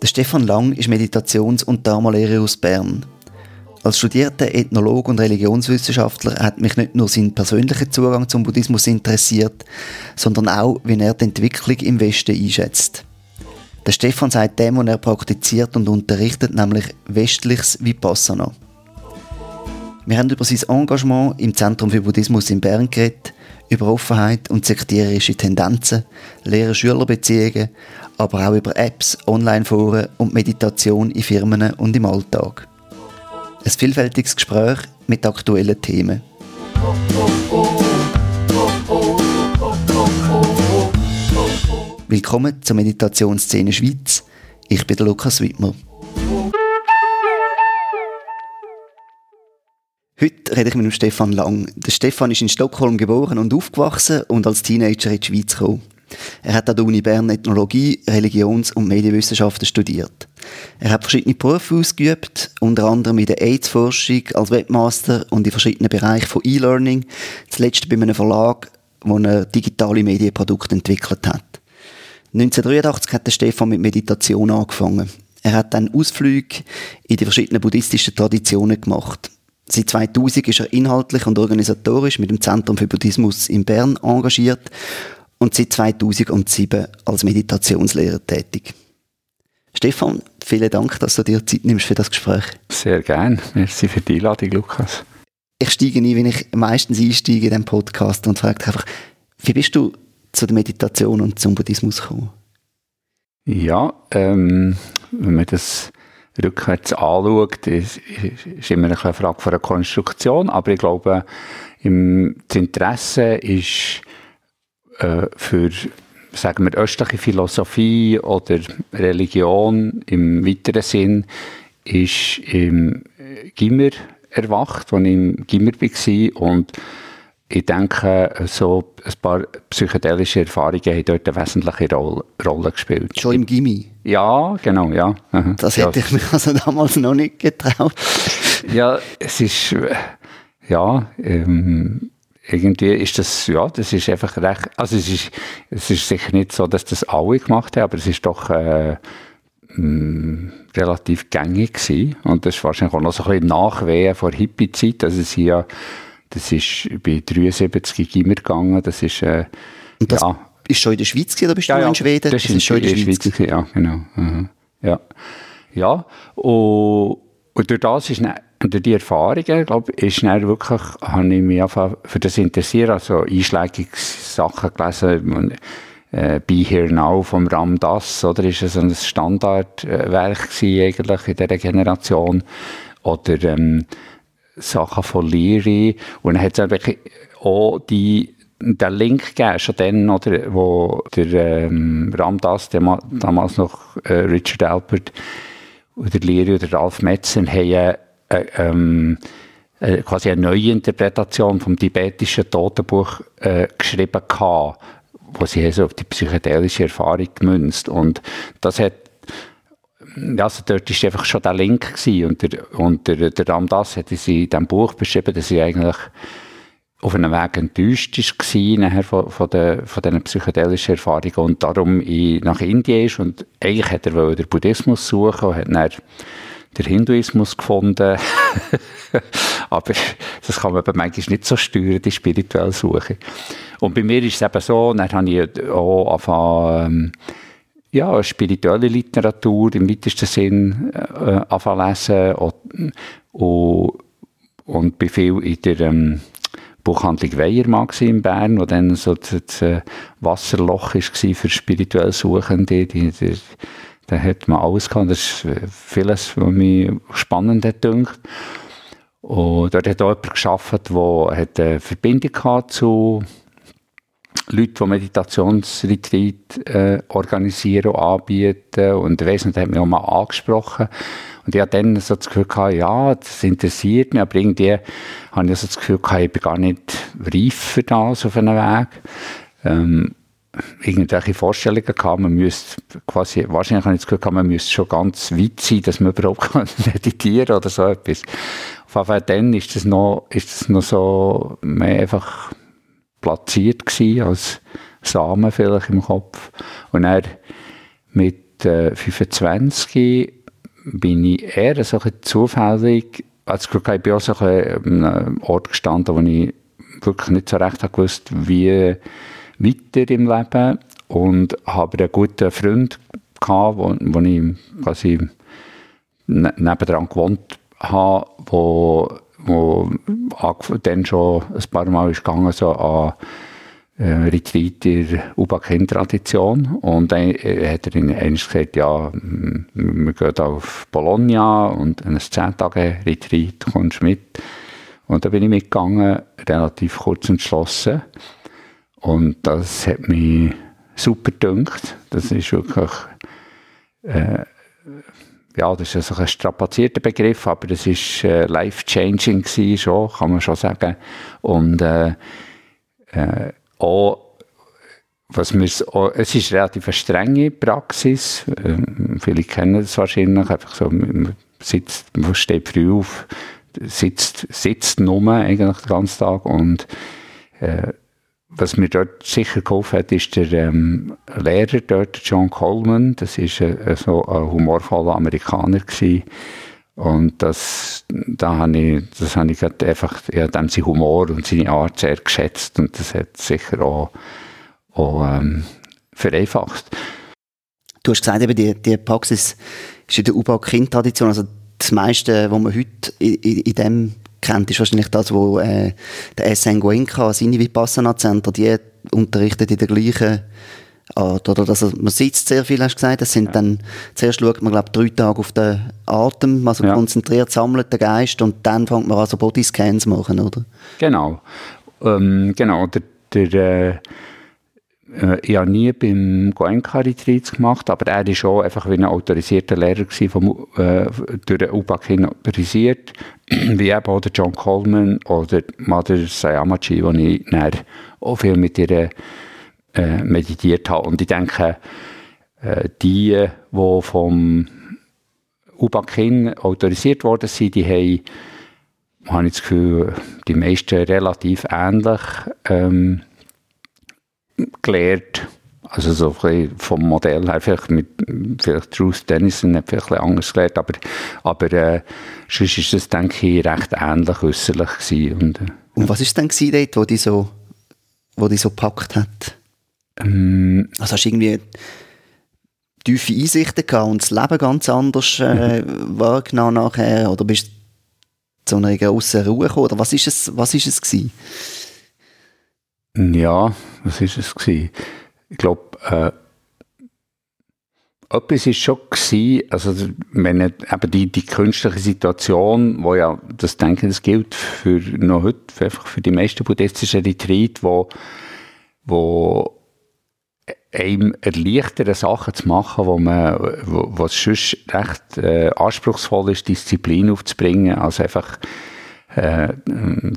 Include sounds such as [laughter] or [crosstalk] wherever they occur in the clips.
Der Stefan Lang ist Meditations- und Dharma-Lehrer aus Bern. Als studierter Ethnologe und Religionswissenschaftler hat mich nicht nur sein persönlicher Zugang zum Buddhismus interessiert, sondern auch, wie er die Entwicklung im Westen einschätzt. Der Stefan sagt dem, was er praktiziert und unterrichtet, nämlich westliches Vipassana. Wir haben über sein Engagement im Zentrum für Buddhismus in Bern geredet, über Offenheit und sektierische Tendenzen, Lehrer-Schüler-Beziehungen, aber auch über Apps, Online-Foren und Meditation in Firmen und im Alltag. Ein vielfältiges Gespräch mit aktuellen Themen. Willkommen zur Meditationsszene Schweiz. Ich bin Lukas Wittmer. Heute rede ich mit dem Stefan Lang. Der Stefan ist in Stockholm geboren und aufgewachsen und als Teenager in die Schweiz gekommen. Er hat an der Uni Bern Ethnologie, Religions- und Medienwissenschaften studiert. Er hat verschiedene Berufe ausgeübt, unter anderem in der AIDS-Forschung als Webmaster und in verschiedenen Bereichen von E-Learning, zuletzt bei einem Verlag, wo er digitale Medienprodukte entwickelt hat. 1983 hat der Stefan mit Meditation angefangen. Er hat dann Ausflüge in die verschiedenen buddhistischen Traditionen gemacht. Seit 2000 ist er inhaltlich und organisatorisch mit dem Zentrum für Buddhismus in Bern engagiert und seit 2007 als Meditationslehrer tätig. Stefan, vielen Dank, dass du dir Zeit nimmst für das Gespräch. Sehr gern. Merci für die Einladung, Lukas. Ich steige ein, wenn ich meistens einsteige in diesem Podcast und frage einfach, wie bist du zu der Meditation und zum Buddhismus gekommen? Ja, ähm, wenn man das rückwärts anschaut, ist, ist immer eine Frage von der Konstruktion, aber ich glaube, im, das Interesse ist äh, für sagen wir, östliche Philosophie oder Religion im weiteren Sinn ist im Gimmer erwacht, als ich im Gimmer war und ich denke, so ein paar psychedelische Erfahrungen haben dort eine wesentliche Rolle, Rolle gespielt. Schon im Gimmi? Ja, genau, ja. Aha. Das hätte ja. ich mir also damals noch nicht getraut. ja, es ist, ja, ähm, irgendwie ist das, ja, das ist einfach recht, also es ist, es ist sicher nicht so, dass das alle gemacht haben, aber es ist doch äh, mh, mm, relativ gängig gewesen. Und das ist wahrscheinlich auch noch so ein bisschen Nachwehen vor Hippie-Zeit. Also es ja, das ist bei 73 Gimmer gegangen, das ist, äh, das ja. ist schon in der Schweiz gewesen, oder bist ja, du ja, in Schweden? Das, das ist schon in der Schweiz, gewesen, ja, genau. Mhm. Ja. Ja, und, und durch das ist durch die Erfahrungen, glaube ich, ist dann wirklich, habe ich mich einfach für das interessiert, also einschlägige Sachen gelesen, äh, Be Here Now vom Ram Das, oder ist es ein Standardwerk gewesen, eigentlich in dieser Generation, oder ähm, Sachen von Leary, und dann hat es wirklich auch die den Link gegeben, schon dann, oder, wo der ähm, Ramdas, damals noch äh, Richard Alpert, oder Leary oder Ralph Metzen, haben äh, ähm, äh, quasi eine neue Interpretation vom tibetischen Totenbuch äh, geschrieben gehabt, wo sie also auf die psychedelische Erfahrung gemünzt. Und das hat also dort war einfach schon der Link gewesen. und der, und der, der Ramdas hat in diesem Buch beschrieben, dass sie eigentlich auf einem Weg enttäuscht war nachher von, von, der, von diesen psychedelischen Erfahrungen und darum in, nach Indien ist und eigentlich hat er den Buddhismus suchen und hat dann der Hinduismus gefunden. [laughs] Aber das kann man aber manchmal nicht so steuern, die spirituelle Suche. Und bei mir ist es eben so, dann habe ich auch angefangen, ähm, ja, spirituelle Literatur im weitesten Sinn äh, anfangen und, und, bin viel in der ähm, Buchhandlung Weiermann in Bern, wo dann so das, äh, Wasserloch war für spirituell Suchende. Die, die, da hat man alles gehabt. Das ist äh, vieles, was mich spannend hat. Und dort hat auch jemand gearbeitet, der eine Verbindung hatte zu Leuten, die Meditationsretreat äh, organisieren und anbieten. Und Wesen hat mich auch mal angesprochen. Und ich hatte dann so das Gefühl gehabt, ja, das interessiert mich, aber irgendwie habe ich so das Gefühl gehabt, ich bin gar nicht reif für das auf einem Weg. Ähm, irgendwelche Vorstellungen gehabt, man müsste quasi, wahrscheinlich habe ich das Gefühl gehabt, man müsste schon ganz weit sein, dass man [laughs] überhaupt meditieren kann oder so etwas. Auf jeden Fall dann ist das noch, ist das noch so mehr einfach platziert gewesen als, Samen vielleicht im Kopf. Und dann mit äh, 25 bin ich eher so ein zufällig, also ich bin auch so ein an einem Ort gestanden, wo ich wirklich nicht so recht gewusst wie weiter im Leben und habe einen guten Freund gehabt, wo, wo ich quasi ne, nebendran gewohnt habe, wo, wo dann schon ein paar Mal ist gegangen so an äh, Retreat in der UBA-Kind-Tradition und dann äh, hat er ihnen gesagt, ja, wir gehen auf Bologna und ein 10-Tage-Retreat, kommst mit. Und da bin ich mitgegangen, relativ kurz entschlossen. Und das hat mich super gedünkt. Das ist wirklich, äh, ja, das ist also ein strapazierter Begriff, aber das ist äh, life-changing schon, kann man schon sagen. Und äh, äh, auch was wir, es ist relativ eine strenge Praxis. Ähm, viele kennen das wahrscheinlich. Einfach so, man, sitzt, man steht früh auf, sitzt, sitzt nur eigentlich den ganzen Tag und äh, was mir dort sicher geholfen hat, ist der ähm, Lehrer dort, John Coleman. Das ist äh, so ein humorvoller Amerikaner gewesen. Und das, da habe ich, das habe ich einfach, ja, dem sein Humor und seine Art sehr geschätzt und das hat sicher auch, auch ähm, vereinfacht. Du hast gesagt, eben die, die Praxis ist in der U-Bahn-Kind-Tradition, also das meiste, was man heute in, in, in dem kennt, ist wahrscheinlich das, wo äh, der SN Goenka, das Vipassana Center, die unterrichtet in der gleichen Art. Oder also man sitzt sehr viel, hast du gesagt. Das sind ja. dann, zuerst schaut man, glaube drei Tage auf den Atem, also ja. konzentriert, sammelt den Geist und dann fängt man an, so Bodyscans zu machen, oder? Genau. Ähm, genau, der, der äh, äh, ich habe nie beim Goenka-Retreat gemacht, aber er war schon einfach wie ein autorisierter Lehrer vom, äh, durch den hin autorisiert, [clears throat] wie eben auch John Coleman oder Mother Sayamachi, wo ich auch viel mit ihr äh, meditiert habe. Und ich denke, äh, die, die vom hin autorisiert worden sind, die haben, habe ich das Gefühl, die meisten relativ ähnlich ähm, gelernt. Also so vom Modell her, vielleicht mit vielleicht Bruce Dennison hat vielleicht ein anders gelernt, aber, aber äh, sonst ist es, denke ich, recht ähnlich äußerlich gewesen. Und, äh, und was ist denn dort, wo die so, wo die so gepackt hat? Ähm, also hast du irgendwie tiefe Einsichten gehabt und das Leben ganz anders äh, mhm. wahrgenommen nachher oder bist du zu einer grossen Ruhe gekommen oder was ist es, was ist es gewesen? Ja, was ist es gewesen? Ich glaube, äh, etwas ist schon gewesen, also wenn eben die, die künstliche Situation, wo ja, das denke ich, das gilt für noch heute, einfach für die meisten buddhistischen Retreat, wo, wo einem erleichtern, Sachen zu machen, wo man, wo, was sonst recht äh, anspruchsvoll ist, Disziplin aufzubringen, also einfach äh,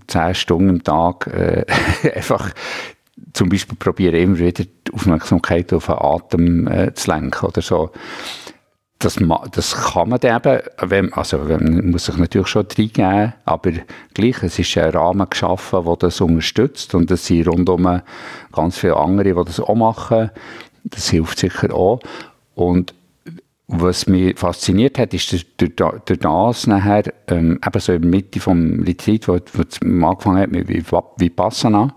zehn Stunden am Tag äh, [laughs] einfach zum Beispiel probieren, immer wieder die Aufmerksamkeit auf den Atem äh, zu lenken oder so. Das, das kann man eben, wenn, also man muss sich natürlich schon reingeben, aber gleich, es ist ein Rahmen geschaffen, der das unterstützt und es sind rundum ganz viele andere, die das auch machen. Das hilft sicher auch. Und was mich fasziniert hat, ist durch, durch das nachher, ähm, eben so in der Mitte vom Retreat, wo, wo es angefangen hat mit Vipassana,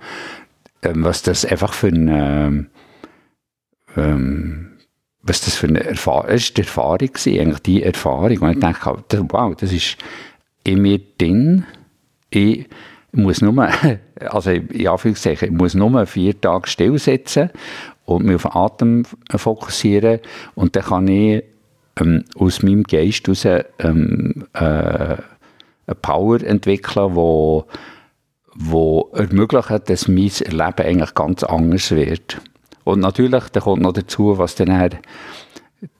ähm, was das einfach für eine, ähm, was das für eine Erfahrung, es die Erfahrung gewesen, eigentlich die Erfahrung, und ich denke, wow, das ist in mir drin, ich muss nur, [laughs] also in Anführungszeichen, ich muss nur vier Tage still sitzen und mich auf den Atem fokussieren. Und dann kann ich ähm, aus meinem Geist heraus ähm, äh, eine Power entwickeln, wo, wo ermöglicht, dass mein Leben eigentlich ganz anders wird. Und natürlich, da kommt noch dazu, was dann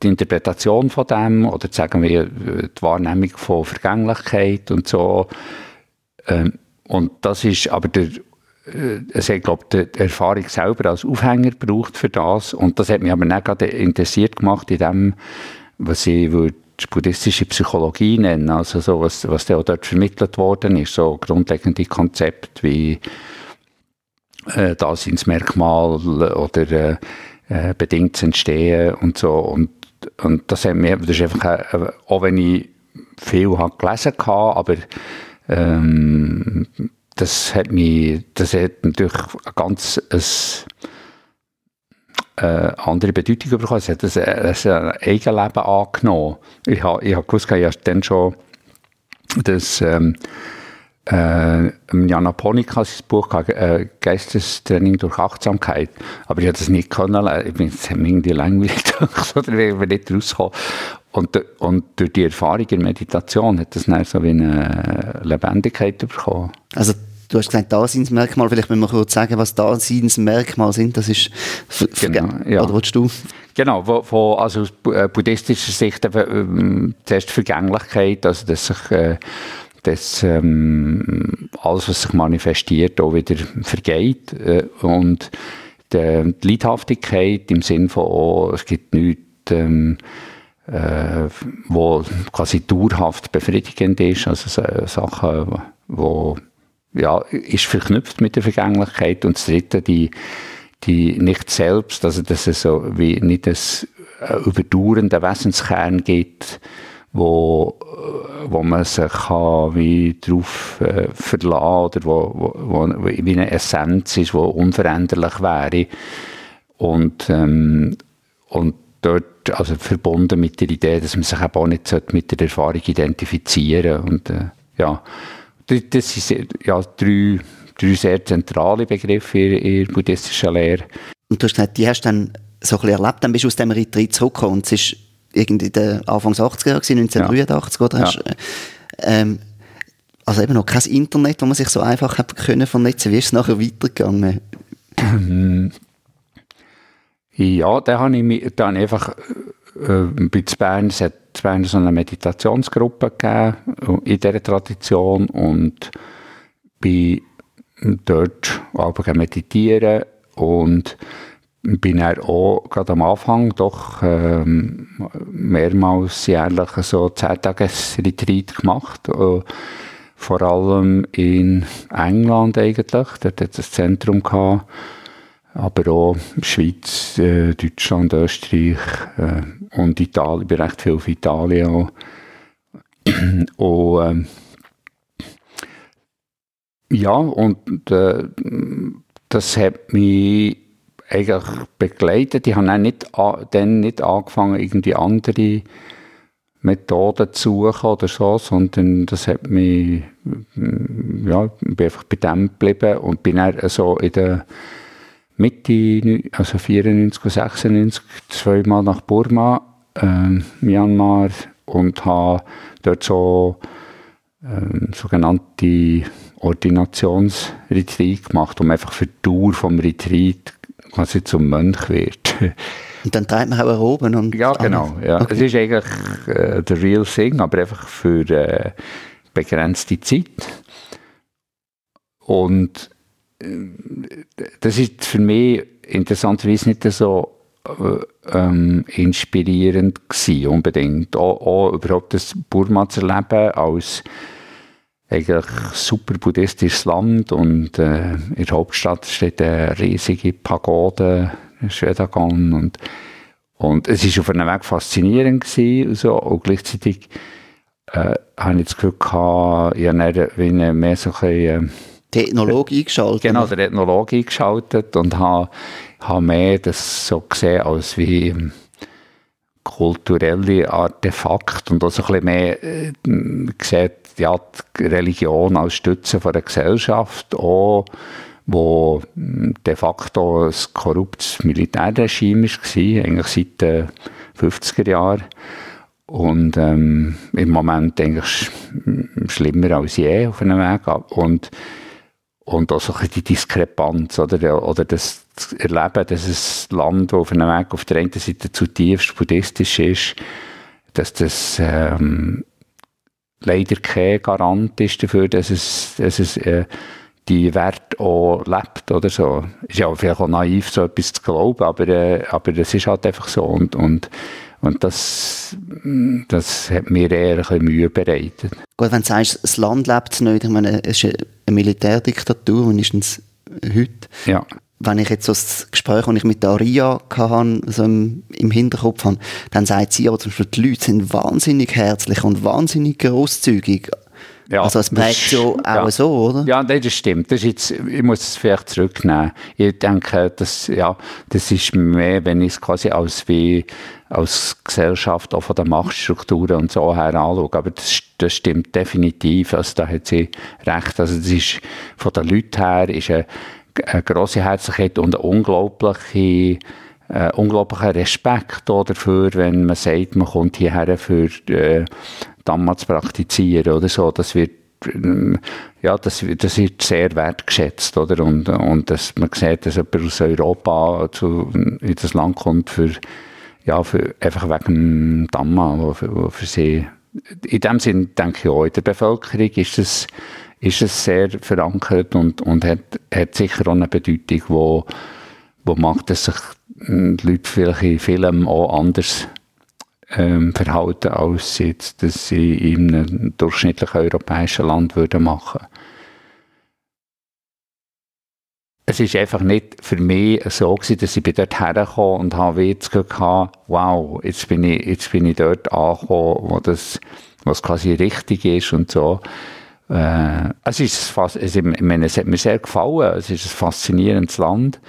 die Interpretation von dem oder sagen wir die Wahrnehmung von Vergänglichkeit und so. Ähm, und das ist aber der, äh, es hat, glaube die, die Erfahrung selber als Aufhänger gebraucht für das. Und das hat mich aber nicht gerade interessiert gemacht in dem, was ich würde buddhistische Psychologie nennen, also so, was, was da dort vermittelt worden ist, so grundlegende Konzepte wie äh, Daseinsmerkmal oder äh, äh, entstehen und so. Und, und das hat mir, das ist einfach, äh, auch wenn ich viel habe gelesen habe, aber ähm, das hat mich, das hat natürlich ein ganz ein, äh, andere Bedeutung bekommen. Es hat ein, ein Eigenleben angenommen. Ich habe, ich gewusst, ich habe dann schon das ähm, äh, Jana Ponika sein Buch äh, Geistestraining durch Achtsamkeit. Aber ich habe das nicht können. Ich bin irgendwie langweilig [laughs] oder ich bin nicht rausgekommen. Und, und durch die Erfahrung in Meditation hat das dann so wie eine Lebendigkeit bekommen. Also Du hast gesagt, Daseinsmerkmal. Vielleicht müssen wir kurz sagen, was Daseinsmerkmal sind. Das ist, genau, ja. oder willst du? Genau, von, also aus äh, buddhistischer Sicht äh, zuerst Vergänglichkeit, also dass sich äh, dass ähm, alles, was sich manifestiert, auch wieder vergeht. Äh, und die, die Leidhaftigkeit im Sinne von, oh, es gibt nichts, ähm, äh, wo quasi dauerhaft befriedigend ist, also so, Sachen, wo ja, ist verknüpft mit der Vergänglichkeit. Und das dritte, die, die nicht selbst, also dass es so wie nicht das äh, überdauernde Wesenskern gibt, wo, äh, wo man sich kann wie drauf äh, verlassen oder wo, wo, wo, wie eine Essenz ist, die unveränderlich wäre. Und, ähm, und dort also verbunden mit der Idee, dass man sich eben auch nicht mit der Erfahrung identifizieren und äh, ja, das sind ja drei, drei sehr zentrale Begriffe in, der buddhistischen Lehre. Und du hast gesagt, die hast du dann so ein bisschen erlebt, dann bist du aus dem Retreat zurückgekommen und es ist irgendwie der Anfangs 80er Jahre, 1983, ja. oder? Hast, ja. ähm, also eben noch kein Internet, wo man sich so einfach hat können vernetzen. Wie ist es nachher weitergegangen? [clears throat] ja, da habe ich mich dann einfach äh, bei Bern, es hat Bern so eine Meditationsgruppe gegeben in dieser Tradition und bin dort aber meditieren und bin dann auch gerade am Anfang doch ähm, mehrmals jährlich so 10 Tages Retreat gemacht. Äh, vor allem in England eigentlich. Dort hat es ein Zentrum gehabt. Aber auch Schweiz, äh, Deutschland, Österreich äh, und Italien. Ich bin recht viel auf Italien auch. [clears throat] und, ähm, ja, und äh, das hat mich eigentlich begleitet. Ich habe dann nicht, dann nicht angefangen, irgendwie andere Methoden zu suchen oder so, sondern das hat mich, ja, ich bin einfach bei dem geblieben und bin dann so in der Mitte, also 94, 96, zweimal nach Burma, äh, Myanmar und habe dort so äh, sogenannte Ordinationsretreat gemacht, um einfach für die Dauer vom Retreat quasi zum Mönch wird. [laughs] Und dann treibt man auch oben und Ja, genau. Ja. Okay. Es ist eigentlich äh, der real thing, aber einfach für äh, begrenzte Zeit. Und das ist für mich interessanterweise nicht so äh, ähm, inspirierend gewesen, unbedingt. Auch, auch überhaupt das Burma zu erleben als eigentlich super buddhistisches Land und äh, in der Hauptstadt steht eine riesige Pagode, Shwedagon und und es ist auf einem Weg faszinierend gewesen, so, und gleichzeitig äh, habe ich das Gefühl gehabt, ich habe mehr so ein bisschen, äh, Ethnologie eingeschaltet. Genau, der Ethnologie eingeschaltet und habe, habe mehr das so gesehen als wie ähm, kulturelle Artefakt und auch so ein bisschen mehr äh, gesehen, ja, die Religion als Stütze von der Gesellschaft, auch, wo hm, de facto ein korruptes Militärregime war, eigentlich seit den 50er Jahren. Und ähm, im Moment eigentlich schlimmer als je auf einem Weg. Und, und auch so ein die Diskrepanz oder, oder das Erleben, dass ein Land, das auf einem Weg auf der einen Seite zutiefst buddhistisch ist, dass das ähm, leider kein Garant ist dafür, dass es, dass es äh, die Wert auch lebt oder so. Ist ja vielleicht auch naiv, so etwas zu glauben, aber, äh, aber das ist halt einfach so und, und, und das, das hat mir eher ein bisschen Mühe bereitet. Gut, wenn du sagst, das Land lebt nicht, ich meine, es ist eine Militärdiktatur, mindestens heute. Ja. Wenn ich jetzt so das Gespräch, das ich mit der Aria hatte, so im, im Hinterkopf habe, dann sagt sie aber zum Beispiel, die Leute sind wahnsinnig herzlich und wahnsinnig grosszügig. Ja, also es das bleibt ist- so auch ja. so, oder? Ja, nein, das stimmt. Das ist jetzt, ich muss es vielleicht zurücknehmen. Ich denke, das, ja, das ist mehr, wenn ich es quasi als wie als Gesellschaft auch von der Machtstrukturen und so her anschaue. Aber das, das stimmt definitiv. Also da hat sie recht. Also das ist von den Leuten her ist eine, eine grosse Herzlichkeit und eine unglaubliche äh, unglaublicher Respekt auch dafür, wenn man sagt, man kommt hierher für äh, Dhamma zu praktizieren oder so. Das wird ähm, ja, das, das wird sehr wertgeschätzt, oder? Und, und dass man sieht, dass jemand aus Europa zu, in das Land kommt für, ja, für, einfach wegen Dhamma, wo für, wo für sie, in dem Sinn denke ich auch, in der Bevölkerung ist es, ist es sehr verankert und, und hat, hat sicher auch eine Bedeutung, wo, wo macht, dass sich ähm, die Leute vielleicht in Filmen auch anders ähm, verhalten, als jetzt, dass sie in einem durchschnittlichen europäischen Land würden machen. Es ist einfach nicht für mich so gewesen, dass ich bin dort hergekommen und habe Gefühl gehabt, wow, jetzt bin ich, jetzt bin ich dort angekommen, wo das, was quasi richtig ist und so. Äh, es ist es, ich meine, es hat mir sehr gefallen. Es ist ein faszinierendes Land.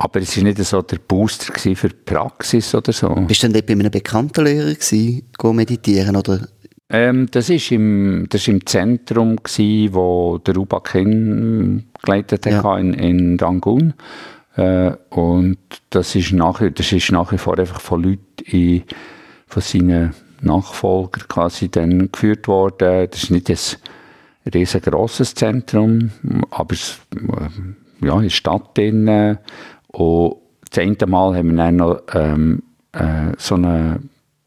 Aber es war nicht so der Booster für die Praxis oder so. Bist du denn dort bei einem bekannten Lehrer gewesen, go meditieren, oder? Ähm, das war im, das ist im Zentrum, gewesen, wo der Ruba King geleitet Ja. hat in, in Rangoon. Äh, und das ist, nach, das ist nach wie vor einfach von Leuten in, von seinen Nachfolgern quasi dann geführt worden. Das ist nicht ein riesengroßes Zentrum, aber es, äh, ja, in der Stadt drin. Und das eine Mal haben wir dann noch ähm, äh, so eine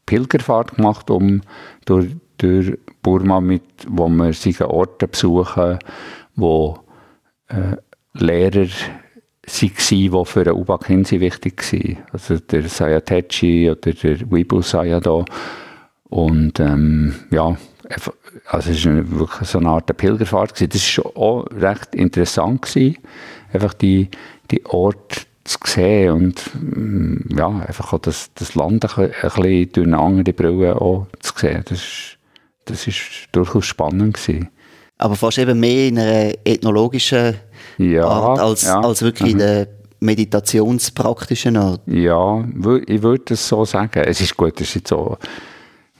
Pilgerfahrt gemacht, um durch, durch Burma, mit, wo wir solche Orte besuchen, wo äh, Lehrer waren, die für den Uba Kinsi wichtig waren. Also der Sayatechi oder der Wibu Sayadaw. Und ähm, ja, also es war wirklich so eine Art Pilgerfahrt. Das war auch recht interessant. Gewesen. Einfach die, die Orte zu sehen und mm, ja, einfach auch das, das Land ein bisschen, ein bisschen durch eine andere Brille auch zu sehen. Das ist, das ist durchaus spannend gewesen. Aber fast eben mehr in einer ethnologischen Ja, Art, als, ja. als wirklich in der meditationspraktischen Art. Ja, ich würde es so sagen. Es ist gut, es ist so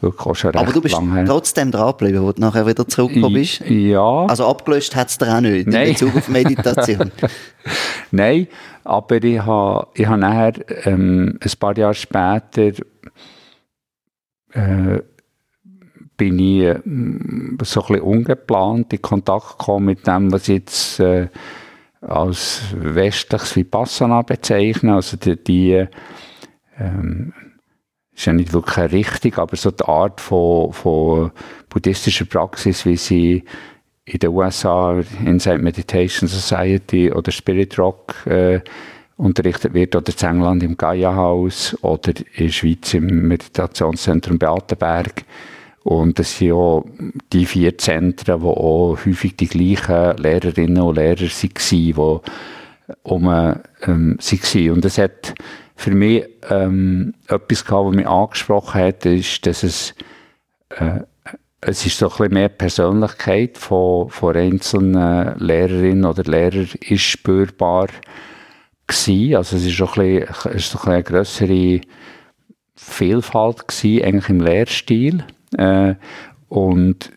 wirklich auch schon Aber du bist lang trotzdem dran geblieben, wo du nachher wieder zurückgekommen bist. Ja. Also abgelöscht hat es dir auch nicht Nein. in Bezug auf Meditation. [laughs] Nein, aber ich habe ich ha nachher ähm, ein paar Jahre später äh, bin ich ähm, so ein bisschen ungeplant in Kontakt gekommen mit dem, was ich jetzt äh, als westliches Vipassana bezeichne. Also die, die ähm, ist ja nicht wirklich richtig, aber so die Art von, von buddhistischer Praxis, wie sie in den USA Inside Meditation Society oder Spirit Rock äh, unterrichtet wird oder in England im Gaia House oder in der Schweiz im Meditationszentrum Beatenberg. Und das sind auch die vier Zentren, wo auch häufig die gleichen Lehrerinnen und Lehrer waren, die um, ähm, waren. Und es hat für mich ähm, etwas gehabt, was mich angesprochen hat, ist, dass es äh, es ist so ein bisschen mehr Persönlichkeit von, von einzelnen Lehrerinnen oder Lehrern ist spürbar gewesen. Also es ist so ein bisschen, eine grössere Vielfalt gewesen, eigentlich im Lehrstil. Äh, und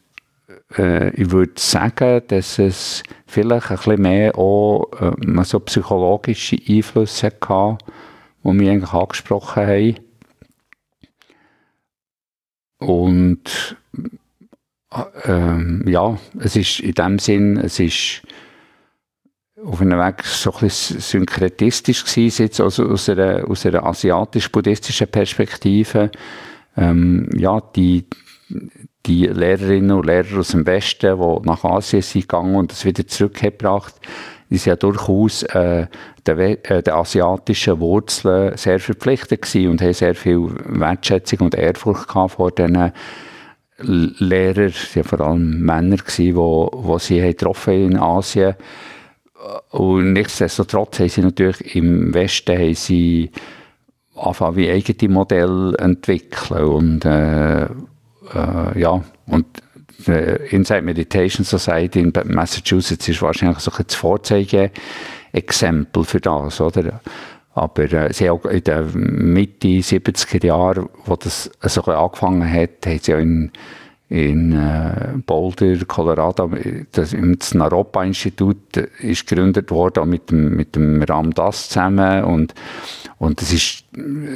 äh, ich würde sagen, dass es vielleicht ein bisschen mehr auch äh, so psychologische Einflüsse hatte, die mich eigentlich angesprochen haben. Und ähm, ja, es ist in dem Sinn, es ist auf einem Weg so ein bisschen synkretistisch gewesen, jetzt also aus einer, aus einer asiatisch-buddhistischen Perspektive. Ähm, ja, die, die Lehrerinnen und Lehrer aus dem Westen, die nach Asien sind gegangen und das wieder zurückgebracht, die sind ja durchaus äh, We- äh, den asiatischen Wurzeln sehr verpflichtet gewesen und haben sehr viel Wertschätzung und Ehrfurcht gehabt vor diesen Lehrer, sie waren vor allem Männer, gewesen, wo, wo sie getroffen in Asien. Und nichtsdestotrotz haben sie natürlich im Westen haben sie anfangen wie eigene Modelle entwickeln und äh, äh, ja und die Inside Meditation Society in Massachusetts ist wahrscheinlich so ein Vorzeigeexempel für das, oder? Aber äh, sie auch in den Mitte 70er Jahren, wo das so angefangen hat, haben sie ja in in äh, Boulder, Colorado, das, das Naropa-Institut ist gegründet worden mit dem, mit dem Ram Das zusammen und, und das ist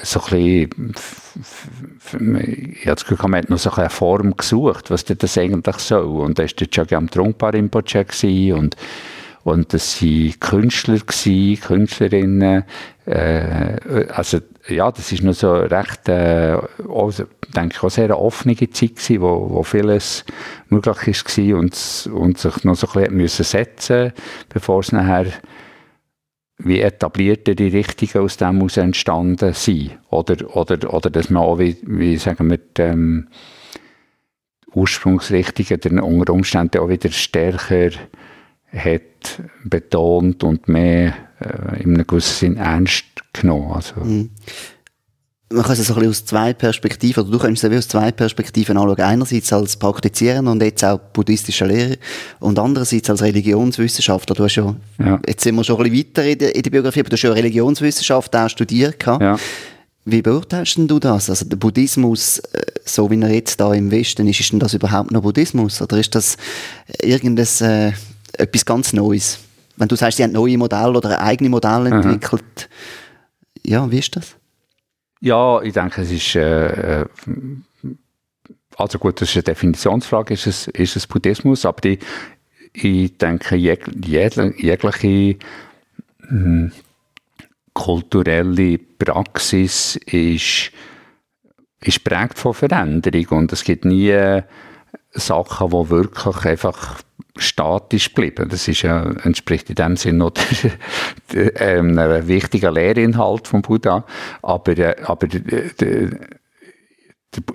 so ein bisschen, ich habe das Gefühl, man hat noch so eine Form gesucht, was das eigentlich soll und da war der Chagam Trungpa Rinpoche und und das waren Künstler, gewesen, Künstlerinnen. Äh, also, ja, das ist noch so recht, äh, auch, denke ich, auch sehr eine offene Zeit gewesen, wo, wo vieles möglich ist und, und sich noch so ein bisschen müssen setzen bevor es nachher wie etablierte die Richtigen aus dem heraus entstanden sind. Oder, oder, oder dass man auch, wie, wie sagen wir, ähm, Ursprungsrichtungen dann unter Umständen auch wieder stärker hat betont und mehr äh, in einem gewissen Sinn ernst genommen. Also. Mhm. Man kann es so ein bisschen aus zwei Perspektiven, oder du kannst es aus zwei Perspektiven anschauen. Einerseits als Praktizierender und jetzt auch buddhistischer Lehrer und andererseits als Religionswissenschaftler. Du hast ja, ja. jetzt sind wir schon ein bisschen weiter in der, in der Biografie, aber du hast ja Religionswissenschaft auch studiert. Ja. Wie beurteilst du das? Also der Buddhismus, äh, so wie er jetzt da im Westen ist, ist denn das überhaupt noch Buddhismus? Oder ist das irgendein äh, etwas ganz Neues. Wenn du sagst, sie haben neue Modelle oder eigene Modelle entwickelt, mhm. Ja, wie ist das? Ja, ich denke, es ist, äh, äh, also gut, das ist eine Definitionsfrage, ist es, ist es Buddhismus, aber die, ich denke, jeg, jegliche, jegliche hm, kulturelle Praxis ist, ist prägt von Veränderung und es gibt nie Sachen, die wirklich einfach statisch geblieben. Das ist ja, entspricht in dem Sinne noch [laughs] ähm, ein wichtiger Lehrinhalt vom Buddha. Aber, äh, aber der,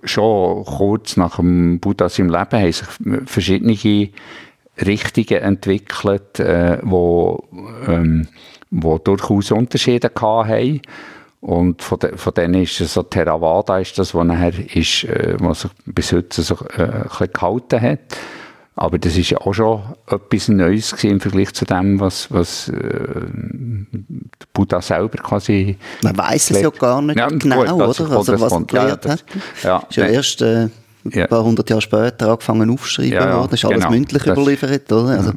schon kurz nach dem Buddha seinem Leben haben sich verschiedene Richtungen entwickelt, äh, wo, ähm, wo durchaus Unterschiede hatten. Und von, de, von denen ist so Theravada ist das, was nachher ist, äh, was sich bis heute so äh, gehalten hat. Aber das ist ja auch schon etwas Neues im Vergleich zu dem, was, was äh, Buddha selber quasi... Man weiß es ja gar nicht ja, genau, gut, oder? Also, was er gelehrt ja, hat. Ja, ist ja erst äh, ein ja. paar hundert Jahre später angefangen aufzuschreiben ja, worden. Ist alles genau, mündlich das, überliefert, oder? Also,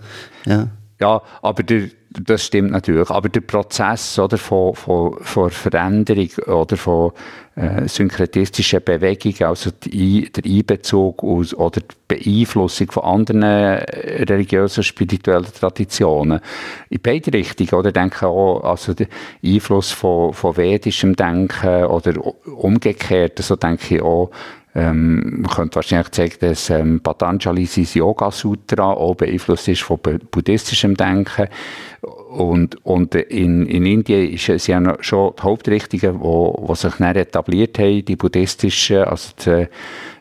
ja. ja, aber der, das stimmt natürlich. Aber der Prozess oder, von, von, von Veränderung oder von äh, synkretistischen Bewegungen, also der Einbezug aus, oder die Beeinflussung von anderen äh, religiösen, spirituellen Traditionen, in beide Richtungen. Oder denke auch, also der Einfluss von, von vedischem Denken oder umgekehrt, so denke ich auch, ähm, man könnte wahrscheinlich sagen, dass ähm, Patanjali's Yoga Sutra auch beeinflusst ist von buddhistischem Denken. Und, und in, in Indien ist es ja schon die Hauptrichtungen, wo, wo sich dann etabliert haben, die buddhistischen, also die,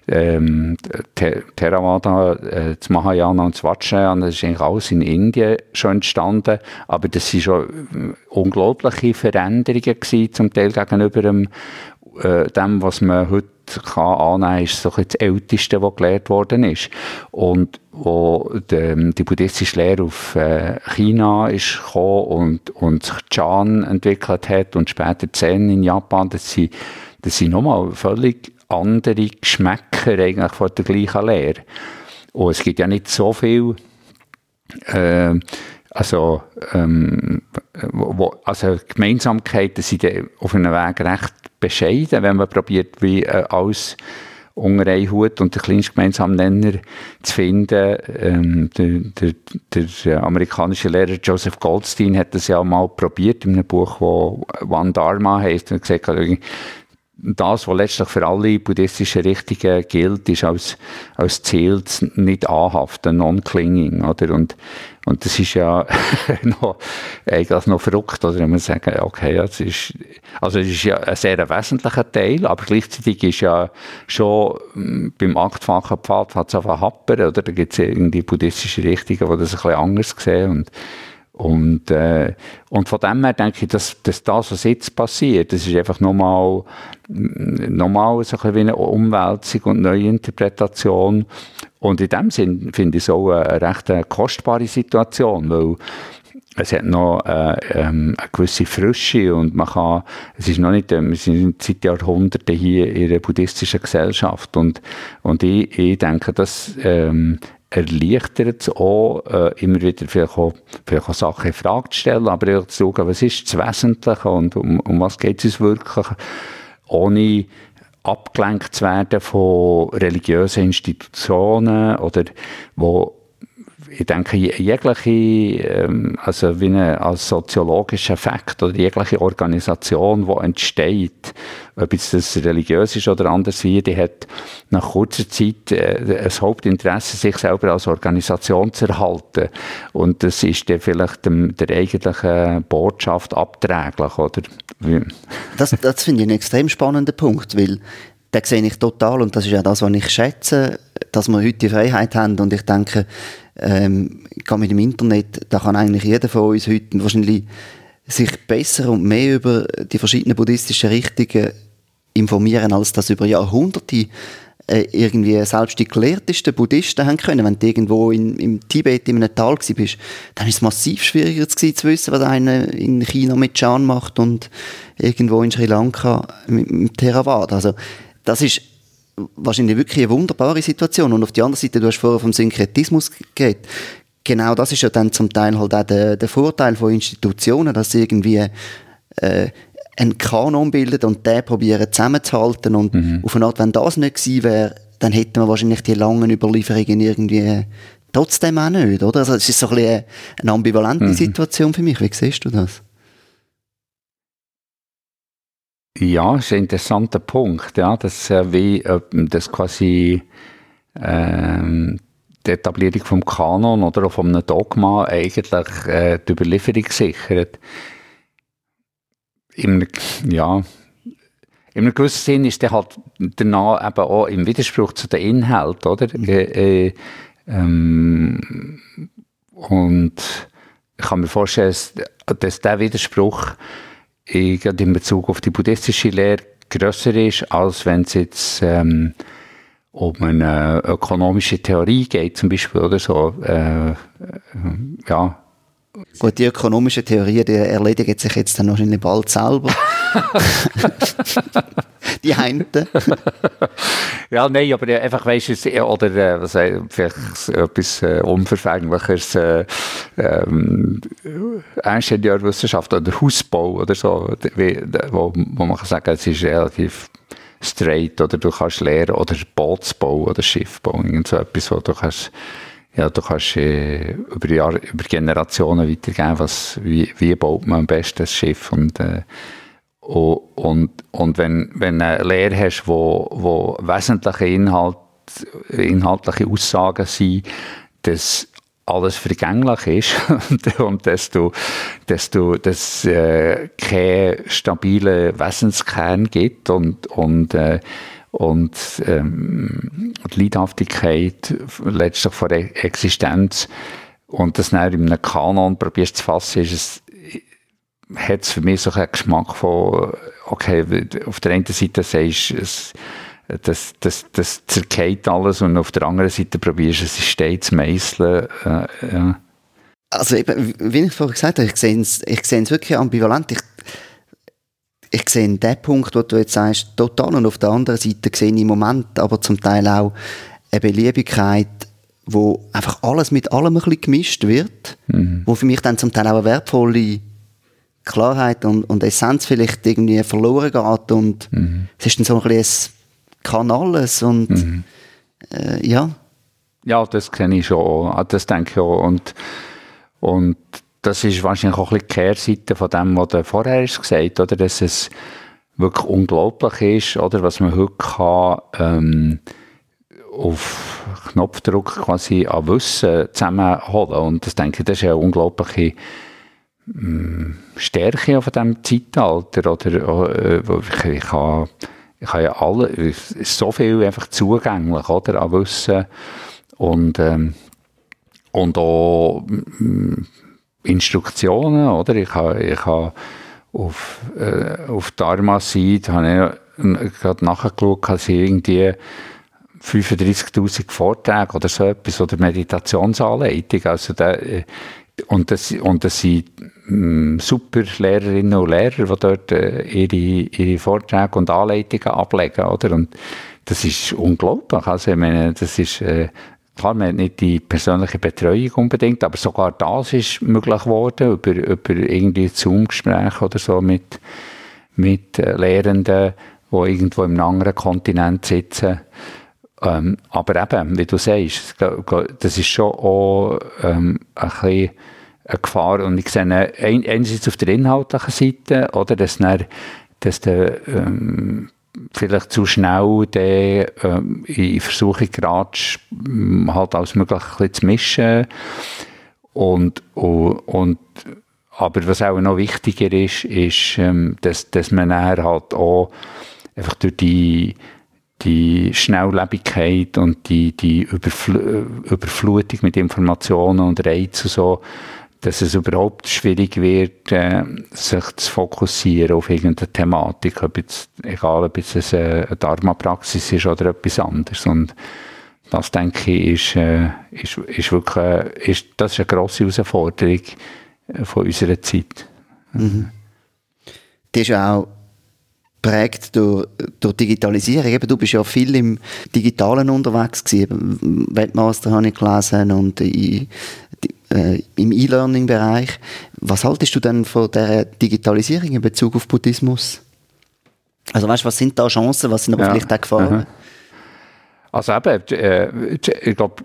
ähm, Theravada, äh, das Mahayana und das Vajrayana, das ist eigentlich alles in Indien schon entstanden, aber das sind schon unglaubliche Veränderungen gewesen, zum Teil gegenüber dem, äh, dem was man heute kann annehmen, ist so das Älteste, was gelehrt worden ist. Und wo die, die buddhistische Lehre auf äh, China ist gekommen und, und sich Chan entwickelt hat und später Zen in Japan, das sind, das sind nochmal völlig andere Geschmäcker eigentlich von der gleichen Lehre. Und es gibt ja nicht so viel äh, also, ähm, wo, also Gemeinsamkeiten sind auf einem Weg recht bescheiden, wenn man probiert, wie äh, alles unter einen Hut und den kleinsten gemeinsamen Nenner zu finden. Ähm, der, der, der, amerikanische Lehrer Joseph Goldstein hat das ja mal probiert in einem Buch, wo One Dharma heißt und gesagt hat, das, was letztlich für alle buddhistischen Richtungen gilt, ist als, als Ziel nicht anhaften, non-clinging? Und, und das ist ja [laughs] noch, eigentlich noch verrückt, oder? Wenn man sagen, okay, ja, das ist, also es ist ja ein sehr wesentlicher Teil, aber gleichzeitig ist ja schon hm, beim achtfachen Pfad hat es einfach happern, oder? Da gibt es irgendwie buddhistische Richtungen, die das ein bisschen anders sehen und Und, äh, und von dem her denke ich, dass, dass das, was jetzt passiert, das ist einfach nochmal, nochmal so ein wie eine Umwälzung und Neuinterpretation. Und in dem Sinn finde ich es auch eine recht kostbare Situation, weil es hat noch äh, ähm, eine gewisse Frische und man kann, es ist noch nicht, äh, wir sind seit Jahrhunderten hier in einer buddhistischen Gesellschaft und, und ich, ich denke, dass ähm, erleichtert es auch, äh, immer wieder vielleicht auch, vielleicht auch Sachen in Frage zu stellen, aber auch zu schauen, was ist das Wesentliche und um, um was geht es wirklich, ohne abgelenkt zu werden von religiösen Institutionen oder wo ich denke, jegliche, ähm, also wie eine, als soziologischer Effekt oder jegliche Organisation, die entsteht, ob jetzt das religiös ist oder anders wie, die hat nach kurzer Zeit äh, ein Hauptinteresse, sich selber als Organisation zu erhalten. Und das ist dann vielleicht dem, der eigentlichen Botschaft abträglich, oder? Das, das finde ich einen extrem spannenden Punkt, weil den sehe ich total und das ist ja das, was ich schätze, dass wir heute die Freiheit haben und ich denke, ähm, gerade mit dem Internet, da kann eigentlich jeder von uns heute wahrscheinlich sich besser und mehr über die verschiedenen buddhistischen Richtungen informieren, als das über Jahrhunderte äh, irgendwie selbst die gelehrtesten Buddhisten haben können. Wenn du irgendwo in, im Tibet in einem Tal bist, dann ist es massiv schwieriger zu, zu wissen, was einer in China mit Chan macht und irgendwo in Sri Lanka mit, mit Theravada. Also das ist wahrscheinlich wirklich eine wunderbare Situation. Und auf der anderen Seite, du hast vorher vom Synkretismus geredet. Genau das ist ja dann zum Teil halt auch der, der Vorteil von Institutionen, dass sie irgendwie äh, einen Kanon bilden und den probieren zusammenzuhalten. Und mhm. auf eine Art, wenn das nicht gewesen wäre, dann hätten wir wahrscheinlich die langen Überlieferungen irgendwie trotzdem auch nicht, oder? Also es ist so ein bisschen eine ambivalente mhm. Situation für mich. Wie siehst du das? Ja, das ist ein interessanter Punkt, ja, dass äh, wie äh, das quasi ähm, die Etablierung vom Kanon oder auch von einem Dogma eigentlich äh, die Überlieferung sichert. Im, ja, in einem gewissen Sinn ist der halt danach eben auch im Widerspruch zu den Inhalten, oder? Mhm. Äh, äh, ähm, und ich kann mir vorstellen, dass, dass der Widerspruch in, in Bezug auf die buddhistische Lehre grösser ist, als wenn es jetzt ähm, um eine ökonomische Theorie geht, zum Beispiel, oder so. Äh, äh, ja. Gut, die ökonomische Theorie, die erledigt sich jetzt dann wahrscheinlich bald selber. [laughs] die Hände. ja, nein, aber einfach, weißt du, oder äh, was, vielleicht etwas äh, Unverfänglicheres, äh, ähm, Ingenieurwissenschaft oder Hausbau oder so, wie, wo, wo man kann sagen, es ist relativ straight oder du kannst lernen oder Bootsbau oder Schiffbau, irgend so etwas, wo du kannst ja, du kannst äh, über, Jahre, über Generationen weitergeben, was, wie, wie baut man am besten ein Schiff? Und äh, und, und wenn, wenn du eine Lehre hast, wo, wo wesentliche Inhalt, inhaltliche Aussagen sind, dass alles vergänglich ist [laughs] und dass du, dass du, dass äh, keinen stabilen Wesenskern gibt und, und, äh, und ähm, die Leidhaftigkeit letztlich vor der Existenz und das dann in einem Kanon probierst zu fassen, ist es hat es für mich so einen Geschmack von, okay, auf der einen Seite sagst du, das, das, das zerkeht alles und auf der anderen Seite probierst du es System zu meißeln. Äh, ja. Also eben, wie ich vorhin gesagt habe, ich sehe es, ich sehe es wirklich ambivalent. Ich, ich sehe den Punkt, wo du jetzt sagst, total und auf der anderen Seite sehe ich im Moment aber zum Teil auch eine Beliebigkeit, wo einfach alles mit allem ein bisschen gemischt wird, mhm. wo für mich dann zum Teil auch eine wertvolle Klarheit und, und Essenz vielleicht irgendwie verloren geht und mhm. es ist dann so ein bisschen, kann alles und mhm. äh, ja. Ja, das kenne ich schon, das denke ich auch und, und das ist wahrscheinlich auch ein bisschen die Kehrseite von dem, was du vorher hast gesagt oder? Dass es wirklich unglaublich ist, oder? Was man heute kann, ähm, auf Knopfdruck quasi an Wissen zusammenholen. Und das denke ich, das ist eine unglaubliche Stärke von diesem Zeitalter. Oder, äh, ich, ich, habe, ich habe ja alle, so viel einfach zugänglich oder, an Wissen. Und, ähm, und auch Instruktionen, oder? Ich habe, ich habe auf, äh, auf Dharma-Seite habe ich gerade nachgeschaut, dass ich irgendwie 35.000 Vorträge oder so etwas oder Meditationsanleitung, also der, äh, und das, und das sind mh, mm, super Lehrerinnen und Lehrer, die dort äh, ihre, ihre Vorträge und Anleitungen ablegen, oder? Und das ist unglaublich. Also, ich meine, das ist, äh, klar, man hat nicht die persönliche Betreuung unbedingt, aber sogar das ist möglich geworden, über, über irgendwie Zoom-Gespräche oder so mit, mit äh, Lehrenden, die irgendwo im anderen Kontinent sitzen. Ähm, aber eben, wie du sagst, das ist schon auch ähm, ein bisschen eine Gefahr. Und ich sehe einerseits auf der inhaltlichen Seite, oder, dass, dann, dass der, ähm, vielleicht zu schnell der, ähm, in Versuchung geratst, halt alles Mögliche zu mischen. Und, und, und, aber was auch noch wichtiger ist, ist, ähm, dass, dass man dann halt auch einfach durch die die Schnelllebigkeit und die, die Überfl Überflutung mit Informationen und Reizen so, dass es überhaupt schwierig wird, äh, sich zu fokussieren auf irgendeine Thematik, ob jetzt, egal ob es eine Dharma-Praxis ist oder etwas anderes. Und das, denke ich, ist, äh, ist, ist wirklich, äh, ist, das ist eine grosse Herausforderung äh, von unserer Zeit. Mhm. Das ist auch prägt durch, durch Digitalisierung. Eben, du bist ja viel im Digitalen unterwegs gewesen. Webmaster habe ich gelesen und in, äh, im E-Learning-Bereich. Was haltest du denn von der Digitalisierung in Bezug auf Buddhismus? Also weißt, was sind da Chancen, was sind aber ja. vielleicht auch Gefahren? Mhm. Also eben, äh, ich glaube,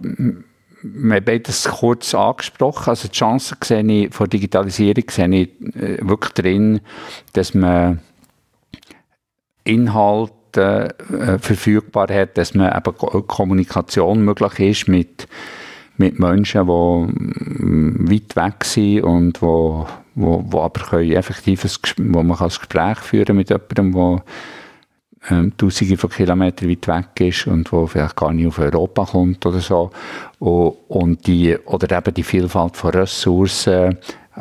wir haben beides kurz angesprochen. Also die Chancen sehe ich von Digitalisierung sehe ich äh, wirklich drin, dass man Inhalte äh, verfügbar hat, dass man eben Kommunikation möglich ist mit, mit Menschen, die mm, weit weg sind und wo, wo, wo aber können effektives, wo man kann ein Gespräch führen mit jemandem, der ähm, tausende von Kilometern weit weg ist und wo vielleicht gar nicht auf Europa kommt oder so. Und, und die, oder eben die Vielfalt von Ressourcen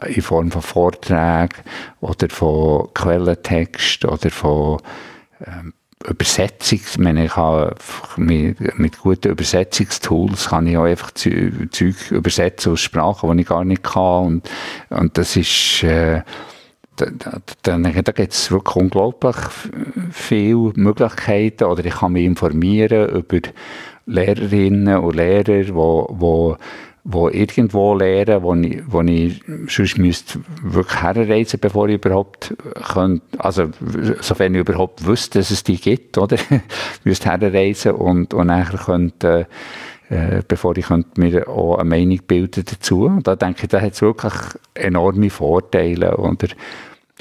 in Form von Vorträgen oder von Quellentext oder von ähm, Übersetzung, ich meine, ich habe mit, guten Übersetzungstools kann ich auch einfach Zeug übersetzen aus Sprachen, die ich gar nicht kann. Und, und das ist äh, da, da, da gibt es wirklich unglaublich viele Möglichkeiten. Oder ich kann mich informieren über Lehrerinnen und Lehrer, die wo, wo irgendwo lernen, wo ich, wo ich sonst müsste wirklich herreisen, bevor ich überhaupt könnte, also sofern ich überhaupt wüsste, dass es die gibt, oder? [laughs] müsste herreisen und, und nachher könnte, äh, bevor ich könnte mir auch eine Meinung bilden dazu. Und da denke ich, da hat es wirklich enorme Vorteile, oder?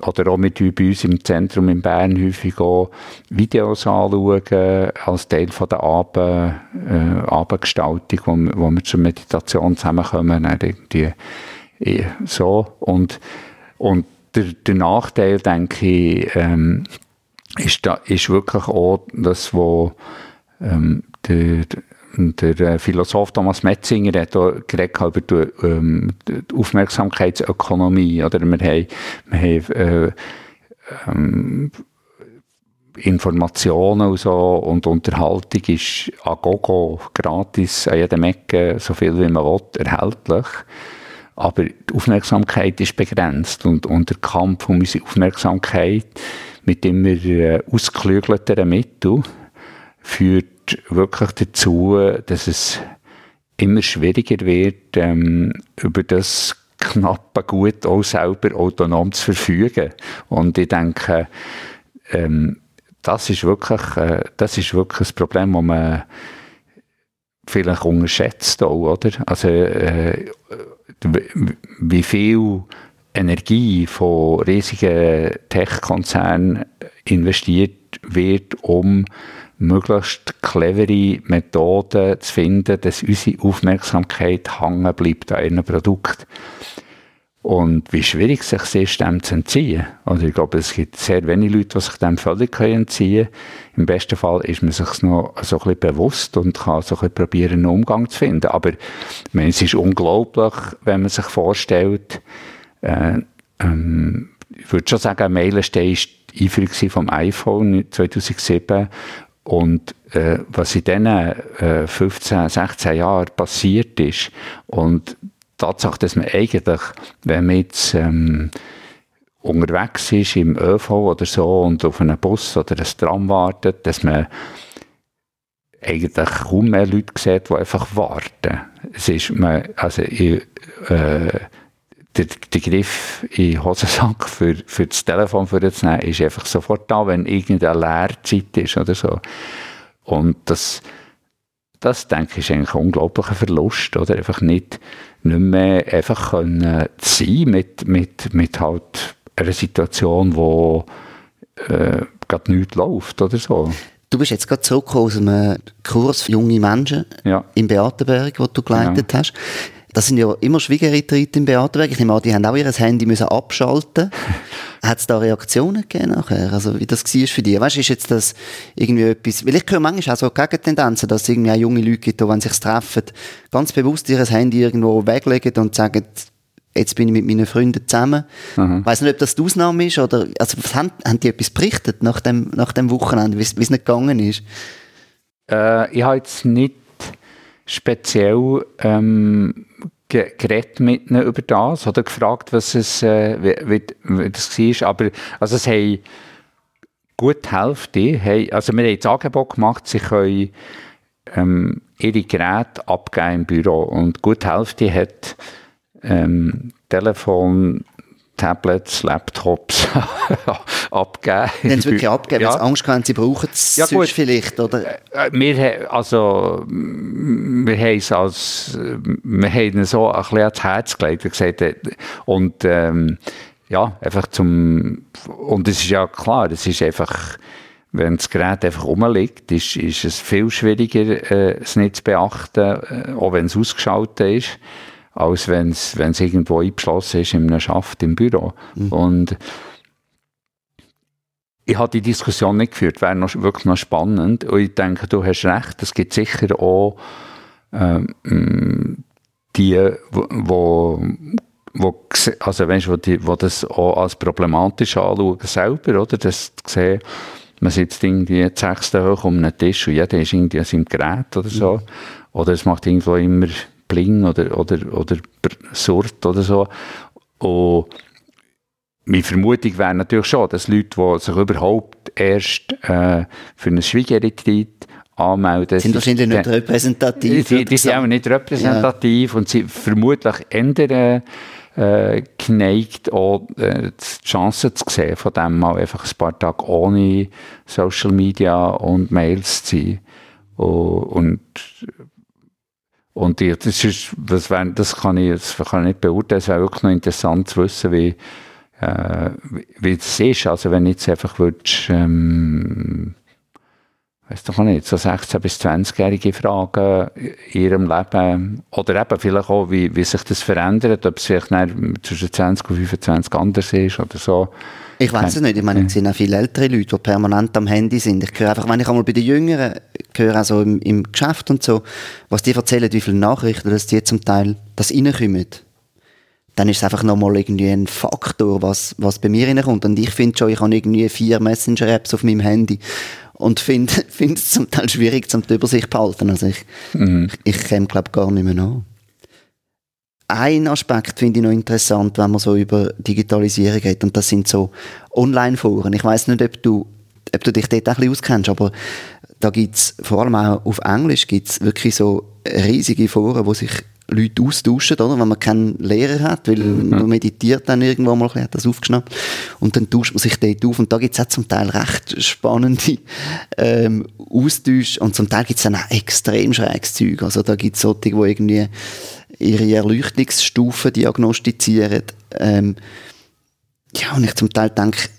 Oder auch mit bei uns im Zentrum in Bern häufig auch Videos anschauen, als Teil von der Abend, äh, Abendgestaltung, wo, wo wir zur Meditation zusammenkommen, irgendwie äh, so. Und, und der, der Nachteil, denke ich, ähm, ist, da, ist wirklich auch das, wo ähm, der, der äh, Philosoph Thomas Metzinger hat auch geredet über die, ähm, die Aufmerksamkeitsökonomie. Oder? Wir haben, wir haben äh, ähm, Informationen und, so, und Unterhaltung ist a gogo, gratis, an jedem Ecke, so viel wie man will, erhältlich. Aber die Aufmerksamkeit ist begrenzt und, und der Kampf um unsere Aufmerksamkeit mit immer äh, ausgeklügelteren Mitteln führt wirklich dazu, dass es immer schwieriger wird, ähm, über das knappe Gut auch selber autonom zu verfügen. Und ich denke, ähm, das ist wirklich, äh, das ist wirklich ein Problem, das man vielleicht unterschätzt auch, oder? Also, äh, wie viel Energie von riesigen Tech-Konzernen investiert wird, um möglichst clevere Methoden zu finden, dass unsere Aufmerksamkeit hängen bleibt an einem Produkt. Und wie schwierig es sich ist, dem zu entziehen. Also ich glaube, es gibt sehr wenige Leute, die sich dem völlig entziehen können. Im besten Fall ist man sich noch so ein bisschen bewusst und kann so ein probieren, einen Umgang zu finden. Aber meine, es ist unglaublich, wenn man sich vorstellt, äh, ähm, ich würde schon sagen, Meilenstein ist die Einführung vom iPhone 2007 und äh, was in diesen äh, 15, 16 Jahren passiert ist und Tatsache, dass man eigentlich, wenn man jetzt ähm, unterwegs ist im ÖV oder so und auf einen Bus oder ein Tram wartet, dass man eigentlich kaum mehr Leute sieht, die einfach warten. Es ist, man, also ich, äh, der, der Griff in den Hosensack für, für das Telefon vorzunehmen, ist einfach sofort da, wenn irgendeine Leerzeit ist oder so. Und das, das denke ich, ist eigentlich ein unglaublicher Verlust, oder? Einfach nicht, nicht mehr einfach können sein mit, mit, mit halt einer Situation, wo äh, gerade nichts läuft oder so. Du bist jetzt gerade zurückgekommen aus einem Kurs für junge Menschen ja. im Beatenberg, den du geleitet ja. hast. Das sind ja immer Schwiegerritter im Beatenberg. Ich nehme an, die haben auch ihr Handy müssen abschalten [laughs] Hat es da Reaktionen gegeben nachher? Also, wie das war für dich? Weißt du, ist jetzt das irgendwie etwas, weil ich höre manchmal auch so Gegentendenzen, dass es irgendwie auch junge Leute gibt, die, wenn sie sich treffen, ganz bewusst ihr Handy irgendwo weglegen und sagen, jetzt bin ich mit meinen Freunden zusammen. Mhm. Ich weiss nicht, ob das die Ausnahme ist oder, also, was haben, haben die etwas berichtet nach dem, nach dem Wochenende, wie es nicht gegangen ist? Äh, ich habe jetzt nicht speziell ähm, geredet mit ihnen über das oder gefragt, was es, äh, wie, wie, das war. Aber also es haben gut die Hälfte, haben, also wir haben das Angebot gemacht, sie können ähm, ihre Geräte abgeben im Büro und gut die Hälfte hat ähm, Telefon, Tablets, Laptops [laughs] abgeben. Wenn sie wirklich abgeben, ja. wenn sie Angst haben, sie brauchen es ja, sonst vielleicht, oder? Äh, äh, wir, also, wir haben es als, wir haben so ein bisschen ans Herz gelegt und gesagt, äh, und, ähm, ja, einfach zum, und es ist ja klar, es ist einfach, wenn das Gerät einfach rumliegt, ist, ist es viel schwieriger, äh, es nicht zu beachten, äh, auch wenn es ausgeschaltet ist als wenn es irgendwo eingeschlossen ist in einem Schaft im Büro. Mhm. Und ich habe die Diskussion nicht geführt, wäre noch, wirklich noch spannend. Und ich denke, du hast recht, es gibt sicher auch ähm, die, wo, wo, also weißt, wo, die, wo das auch als problematisch anschauen selber, oder? Das sehen, man sitzt irgendwie sechste hoch um einen Tisch und jeder ist irgendwie an seinem Gerät oder so. Mhm. Oder es macht irgendwo immer Bling oder, oder, oder Surt oder so. Und meine Vermutung wäre natürlich schon, dass Leute, die sich überhaupt erst äh, für einen Schwiegerretreat anmelden. Sind wahrscheinlich nicht repräsentativ. Die, die sind auch nicht repräsentativ ja. und sind vermutlich ändern äh, geneigt, auch äh, die Chance zu sehen, von dem mal einfach ein paar Tage ohne Social Media und Mails zu sein. Und, und und die, das, ist, das, wär, das, kann ich, das kann ich nicht beurteilen. Es wäre wirklich noch interessant zu wissen, wie, äh, wie das ist. Also wenn jetzt einfach würdest, ähm, weiß doch nicht, so 16- bis 20-jährige Fragen in ihrem Leben oder eben vielleicht auch, wie, wie sich das verändert, ob es vielleicht zwischen 20 und 25 anders ist oder so. Ich weiß es nicht. Ich meine, es sind auch viele ältere Leute, die permanent am Handy sind. Ich höre einfach, wenn ich einmal bei den Jüngeren höre, auch im, im Geschäft und so, was die erzählen, wie viele Nachrichten, dass die zum Teil das reinkommen, dann ist es einfach nochmal irgendwie ein Faktor, was, was bei mir reinkommt. Und ich finde schon, ich habe irgendwie vier Messenger-Apps auf meinem Handy und finde [laughs] es zum Teil schwierig, zum die Übersicht zu behalten. Also ich, mhm. ich, ich käme, glaube gar nicht mehr nach. Ein Aspekt finde ich noch interessant, wenn man so über Digitalisierung geht, und das sind so Online-Foren. Ich weiß nicht, ob du, ob du dich dort auch ein bisschen auskennst, aber da gibt es vor allem auch auf Englisch gibt's wirklich so riesige Foren, wo sich Leute austauschen, oder? Wenn man keinen Lehrer hat, weil mhm. man meditiert dann irgendwo mal, hat das aufgeschnappt. Und dann tauscht man sich dort auf. Und da gibt es auch zum Teil recht spannende ähm, Austausche. Und zum Teil gibt es dann auch extrem schräges Zeug. Also da gibt es solche, die irgendwie ihre Erleuchtungsstufen diagnostizieren. Ähm, ja, und ich zum Teil denke,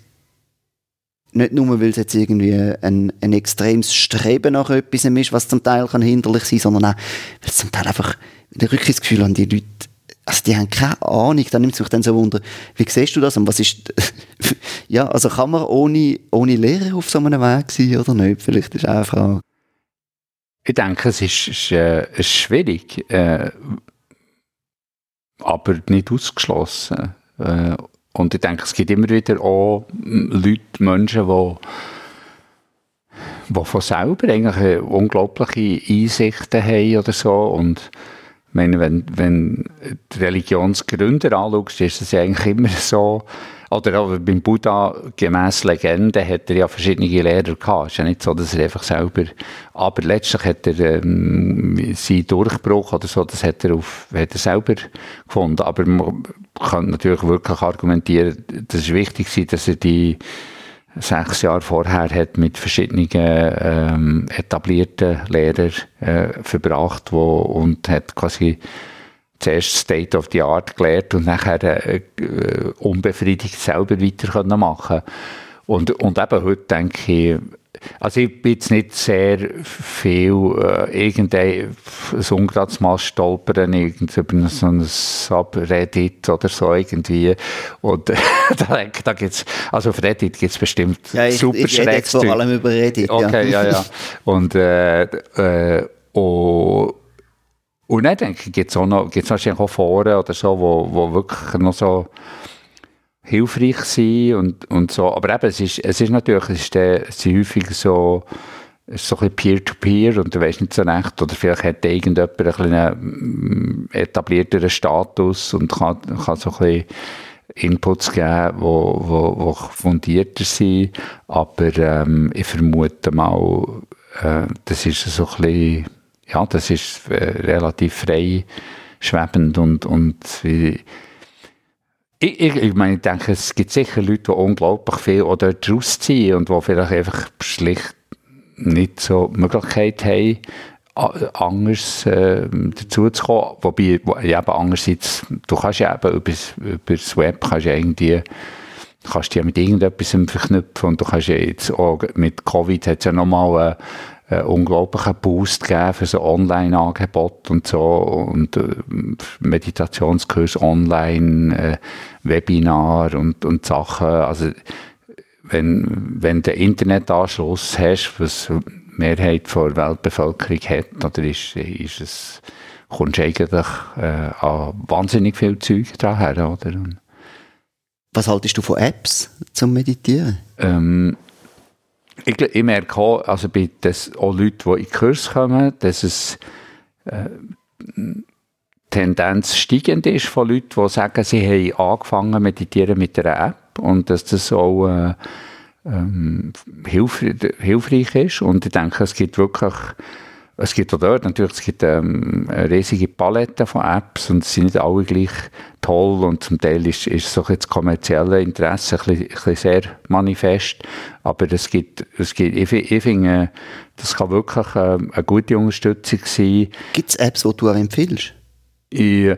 nicht nur, weil es jetzt irgendwie ein, ein extremes Streben nach etwas ist, was zum Teil kann hinderlich sein sondern auch, weil es zum Teil einfach, ich wirklich das Gefühl habe, die Leute also die haben keine Ahnung, da nimmt es mich dann so wunder, wie siehst du das und was ist, [laughs] ja, also kann man ohne, ohne Lehrer auf so einem Weg sein oder nicht? Vielleicht ist auch eine Frage. Ich denke, es ist, ist, äh, schwierig, äh, aber nicht ausgeschlossen. Äh, und ich denke, es gibt immer wieder auch Leute, Menschen, die die von selber eigentlich unglaubliche Einsichten haben oder so. Und meine, wenn, wenn die Religionsgründer anschaust, ist es eigentlich immer so, oder auch beim Buddha, gemäss Legende, hat er ja verschiedene Lehrer gehabt. Ist ja nicht so, dass er einfach selber, aber letztlich hat er ähm, seinen Durchbruch oder so, das hat er, auf, hat er selber gefunden. Aber man kann natürlich wirklich argumentieren, dass es wichtig ist, dass er die sechs Jahre vorher hat mit verschiedenen ähm, etablierten Lehrern äh, verbracht wo, und hat quasi zuerst State of the Art gelehrt und nachher äh, unbefriedigt selber weiter können. Machen und, und eben heute denke ich, also ich bin jetzt nicht sehr viel äh, irgendein ungerades Mal stolpern irgend über so ein Subreddit oder so irgendwie. Und äh, [laughs] da, da gibt's also auf Reddit gibt's bestimmt ja, ich, super ich rede jetzt vor allem über Reddit okay ja ja, ja. [laughs] und äh, äh, und und dann denke ich, gibt es auch noch, gibt's wahrscheinlich auch Foren oder so, wo, wo wirklich noch so hilfreich sein und, und so. Aber eben, es ist, es ist natürlich, es ist, der, es ist häufig so, so ein Peer-to-Peer -Peer und du weißt nicht so recht, oder vielleicht hat irgendjemand ein bisschen etablierteren Status und kann, kann so ein bisschen Inputs geben, die wo, wo, wo fundierter sind, aber ähm, ich vermute mal, äh, das ist so ein bisschen, ja, das ist äh, relativ frei schwebend und, und wie, ich, ich, ich, meine, ich denke, es gibt sicher Leute, die unglaublich viel oder daraus ziehen und die vielleicht einfach schlicht nicht so die Möglichkeit haben, anders äh, dazu zu kommen. Wobei, ja, eben andererseits, du kannst ja eben über, über das Web kannst ja irgendwie kannst ja mit irgendetwas verknüpfen und du kannst ja jetzt auch mit Covid hat es ja nochmal äh, einen unglaublichen Boost gegeben für so Online-Angebot und so und äh, Meditationskurs online, äh, Webinar und, und Sachen. Also wenn, wenn du Internetanschluss hast, was die Mehrheit der Weltbevölkerung hat, oder ist, ist es, kommst du eigentlich äh, an wahnsinnig viel Zeug daher, oder? Was haltest du von Apps zum Meditieren? Ähm, ich, ich merke auch, also bei das, auch Leuten, die in den Kurs kommen, dass es äh, Tendenz steigend ist von Leuten, die sagen, sie haben angefangen meditieren mit einer App und dass das auch äh, ähm, hilf, hilfreich ist. Und ich denke, es gibt wirklich es gibt auch dort natürlich es gibt, ähm, eine riesige Palette von Apps und sie sind nicht alle gleich toll und zum Teil ist, ist so das kommerzielle Interesse ein bisschen, ein bisschen sehr manifest, aber es gibt, es gibt ich, ich finde, das kann wirklich ähm, eine gute Unterstützung sein. Gibt es Apps, die du auch empfiehlst? Ich,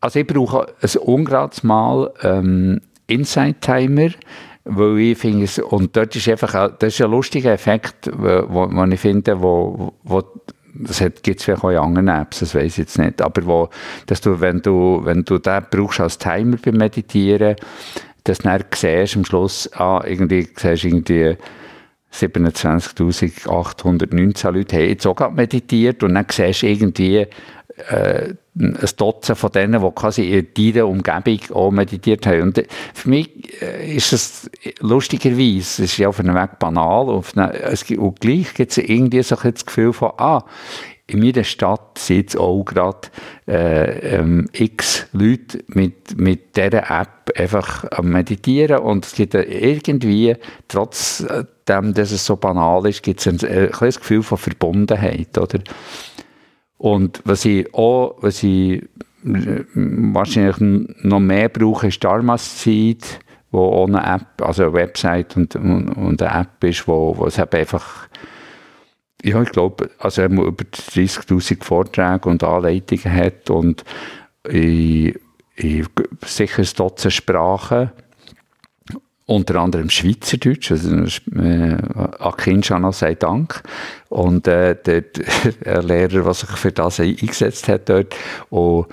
also ich brauche ein ungerades Mal ähm, Insight Timer, weil ich finde es, und dort ist einfach, das ist ein lustiger Effekt, wo, wo ich finde, wo, wo das gibt es vielleicht auch in anderen Apps, das weiß ich jetzt nicht, aber wo, dass du, wenn du, wenn du den brauchst als Timer beim Meditieren, dass du dann siehst am Schluss, ah, irgendwie, irgendwie 27.819 Leute haben jetzt auch gerade meditiert und dann siehst du irgendwie, äh, ein Dutzend von denen, die quasi in dieser Umgebung auch meditiert haben. Und äh, für mich äh, ist es lustigerweise, es ist ja auf einem Weg banal, auf eine, es, und gleich gibt es irgendwie so ein das Gefühl von, ah, in meiner Stadt sind jetzt auch gerade äh, ähm, x Leute mit, mit dieser App einfach am Meditieren und es gibt irgendwie, trotz dem, dass es so banal ist, gibt es ein, ein, ein Gefühl von Verbundenheit, oder? Und was ich auch, was ich äh, wahrscheinlich noch mehr brauche, ist Dharma-Zeit, wo auch eine App, also eine Website und, und, und eine App ist, wo, wo es einfach ja, ich glaube, also er über 30.000 Vorträge und Anleitungen hat und in, in sicher ein Dutzend Sprachen unter anderem Schweizerdeutsch, also äh, Akinchana sei Dank. Und äh, der, der Lehrer, der sich für das eingesetzt hat dort. Und,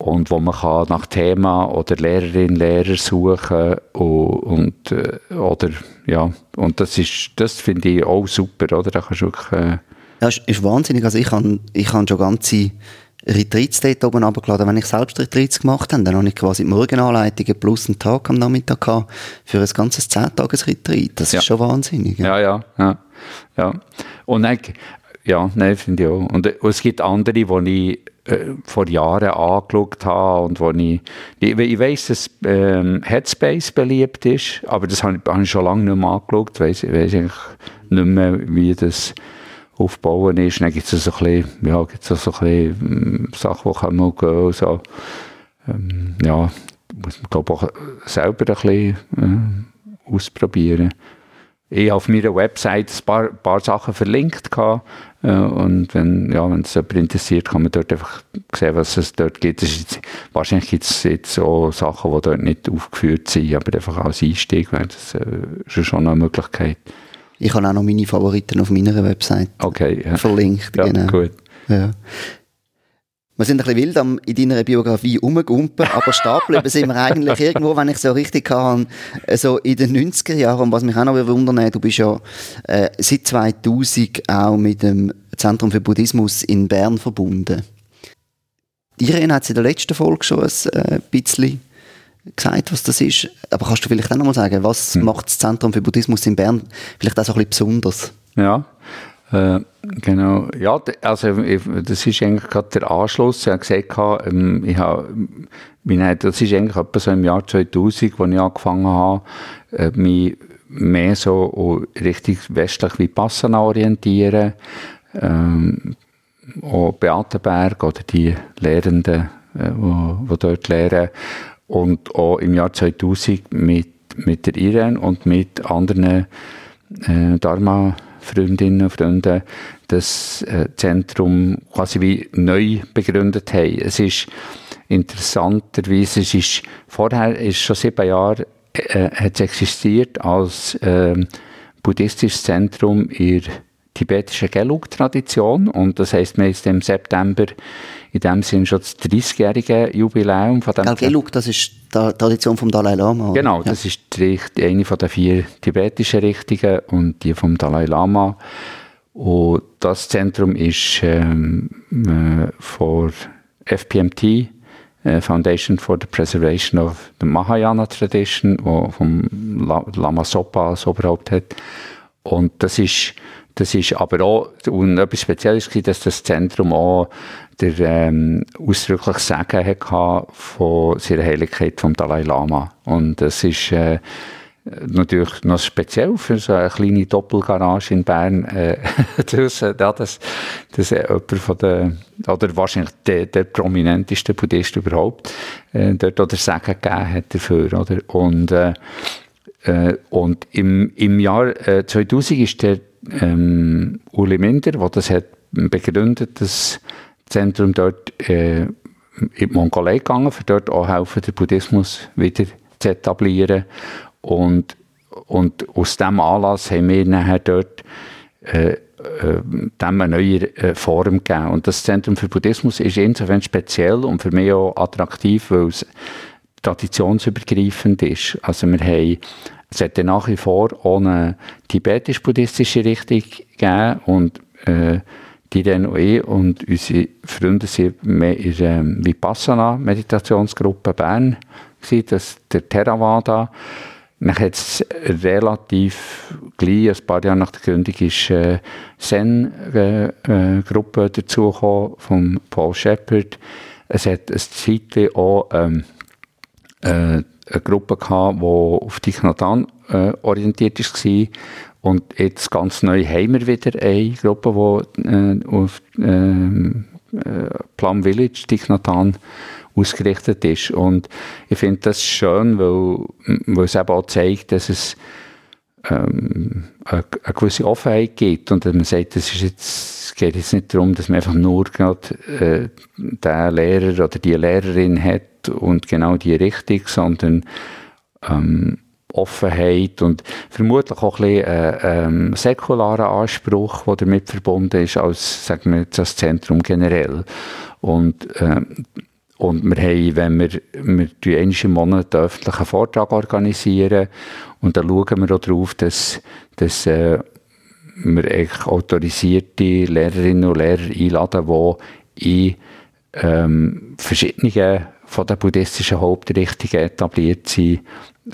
und wo man kann nach Thema oder Lehrerin, Lehrer suchen und, und äh, oder ja und das ist das finde ich auch super, oder? Da kannst du wirklich, äh ja, ist, ist wahnsinnig. Also ich habe ich hab schon ganze Retreats dort oben runtergeladen. Wenn ich selbst Retreats gemacht habe, dann habe ich quasi die Morgenanleitungen plus einen Tag am Nachmittag gehabt für ein ganzes 10-Tages-Retreat. Das ja. ist schon wahnsinnig. Ja, ja, ja. ja. Und dann, ja, nein, finde ich auch. Und, und es gibt andere, die ich äh, vor Jahren angeschaut habe und wo ich, ich, ich weiss, dass ähm, Headspace beliebt ist, aber das habe ich, hab ich schon lange nicht mehr angeschaut, ich weiss, weiss eigentlich nicht mehr, wie das aufbauen ist. Dann gibt es so ein bisschen, ja, gibt's so ein bisschen äh, Sachen, die kann man gehen, so. Ähm, ja, muss man glaube auch selber ein bisschen äh, ausprobieren ich eh auf meiner Website ein paar, paar Sachen verlinkt gehabt, äh, und wenn ja, es jemand interessiert, kann man dort einfach sehen, was es dort gibt. Jetzt, wahrscheinlich gibt es jetzt auch Sachen, die dort nicht aufgeführt sind, aber einfach als Einstieg wäre das äh, schon eine Möglichkeit. Ich habe auch noch meine Favoriten auf meiner Website okay, ja. verlinkt. Ja, genau. gut. Ja. Wir sind ein bisschen wild am, in deiner Biografie rumgumpen, aber stapeln [laughs] sind wir eigentlich irgendwo, wenn ich so richtig kann, so in den 90er Jahren. Und was mich auch noch wundern, du bist ja äh, seit 2000 auch mit dem Zentrum für Buddhismus in Bern verbunden. Irene hat es in der letzten Folge schon ein äh, bisschen gesagt, was das ist. Aber kannst du vielleicht auch noch mal sagen, was hm. macht das Zentrum für Buddhismus in Bern vielleicht auch so ein bisschen besonders? Ja, äh, genau, ja, also das ist eigentlich gerade der Anschluss. Ich habe gesagt, ähm, ich habe, das ist eigentlich etwa so im Jahr 2000, als ich angefangen habe, äh, mich mehr so richtig westlich wie Passana orientieren. Ähm, auch Beatenberg oder die Lehrenden, äh, die dort lehren. Und auch im Jahr 2000 mit, mit der Irene und mit anderen äh, Dharma- Freundinnen und Freunde das äh, Zentrum quasi wie neu begründet haben. Es ist interessanterweise, es ist vorher, ist schon sieben Jahre, äh, hat es existiert als äh, buddhistisches Zentrum in der tibetischen Gelug-Tradition und das heißt, wir ist im September in dem Sinn schon das 30-jährige Jubiläum von dem Gelug, das ist die Tradition vom Dalai Lama. Genau, ja. das ist die, eine von den vier tibetischen Richtungen und die vom Dalai Lama. Und das Zentrum ist ähm, äh, vor FPMT, äh, Foundation for the Preservation of the Mahayana Tradition, wo vom Lama Sopa als Oberhaupt hat. Und das ist das ist aber auch, und etwas Spezielles dass das Zentrum auch der ähm, ausdrücklich Sagen hatte von seiner Heiligkeit vom Dalai Lama. Und das ist äh, natürlich noch speziell für so eine kleine Doppelgarage in Bern. Äh, [laughs] das, ja, das, das äh, jemand von der, oder wahrscheinlich der, der prominenteste Buddhist überhaupt, äh, dort oder Sagen gegeben hat dafür. Oder? Und, äh, äh, und im, im Jahr äh, 2000 ist der ähm, Uli Minder, der das hat begründet, das Zentrum dort äh, in die Mongolei gegangen, für dort auch helfen, den Buddhismus wieder zu etablieren. Und, und aus diesem Anlass haben wir nachher dort äh, äh, eine neue äh, Form gegeben. Und das Zentrum für Buddhismus ist insofern speziell und für mich auch attraktiv, weil es traditionsübergreifend ist. Also wir haben es hat nach wie vor eine tibetisch-buddhistische Richtung gegeben und äh, die DNOE und unsere Freunde sind in der Vipassana-Meditationsgruppe Bern gewesen, das der Theravada. Dann hat es relativ gleich, ein paar Jahre nach der Gründung, ist äh, Zen-Gruppe äh, äh, dazugekommen von Paul Shepard. Es hat eine Zeit auch ähm, äh, eine Gruppe gehabt, die auf Tignatan äh, orientiert war. Und jetzt ganz neu haben wir wieder eine Gruppe, die äh, auf ähm, äh, Plum Village, Tignatan, ausgerichtet ist. Und ich finde das schön, weil, weil es eben auch zeigt, dass es ähm, eine, eine, gewisse Offenheit gibt und dass man sagt, das jetzt, es geht jetzt nicht darum, dass man einfach nur gerade äh, den Lehrer oder die Lehrerin hat, und genau die Richtung, sondern ähm, Offenheit und vermutlich auch ein bisschen äh, ähm, säkularer Anspruch, der damit verbunden ist, als, sagen wir, das Zentrum generell. Und, äh, Und wir haben, wenn wir, wir einmal Monat einen öffentlichen Vortrag organisieren und dann schauen wir auch darauf, dass, dass äh, wir autorisierte Lehrerinnen und Lehrer einladen, die in ähm, verschiedene von den buddhistischen Hauptrichtungen etabliert sind,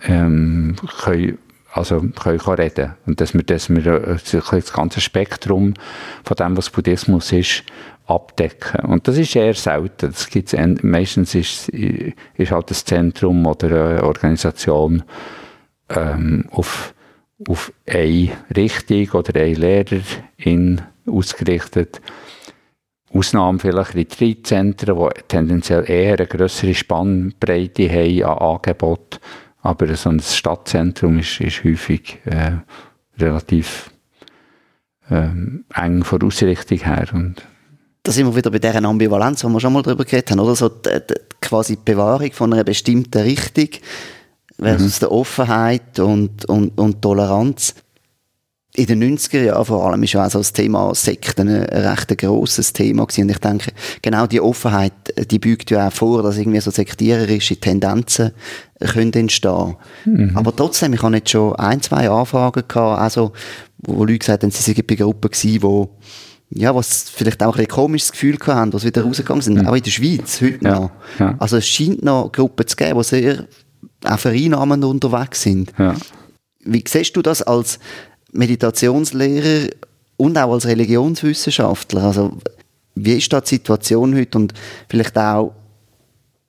ähm, können also können reden und dass wir, dass wir äh, das ganze Spektrum von dem, was Buddhismus ist, abdecken. Und das ist eher selten. Das gibt's meistens ist, ist halt das Zentrum oder eine Organisation ähm, auf, auf eine Richtung oder eine Lehrerin ausgerichtet. Ausnahmen vielleicht Retreat-Zentren, die tendenziell eher eine größere Spannbreite haben an Angeboten. Aber so ein Stadtzentrum ist, ist häufig äh, relativ ähm, eng von der Ausrichtung her. Und da sind wir wieder bei dieser Ambivalenz, wo wir schon mal darüber geredet haben, oder? So die, die, quasi die Bewahrung von einer bestimmten Richtung versus mhm. der Offenheit und, und, und Toleranz. In den 90er Jahren vor allem ist ja auch so das Thema Sekten ein recht grosses Thema gewesen. Und ich denke, genau die Offenheit, die beugt ja auch vor, dass irgendwie so sektiererische Tendenzen können entstehen. Mhm. Aber trotzdem, ich habe jetzt schon ein, zwei Anfragen gehabt, also, wo Leute gesagt haben, sie sind bei Gruppen gewesen, wo ja, was vielleicht auch ein komisches Gefühl haben, was wieder rausgegangen sind, mhm. auch in der Schweiz heute ja, noch. Ja. Also es scheint noch Gruppen zu geben, die sehr auch vereinnahmend unterwegs sind. Ja. Wie siehst du das als Meditationslehrer und auch als Religionswissenschaftler? Also wie ist da die Situation heute und vielleicht auch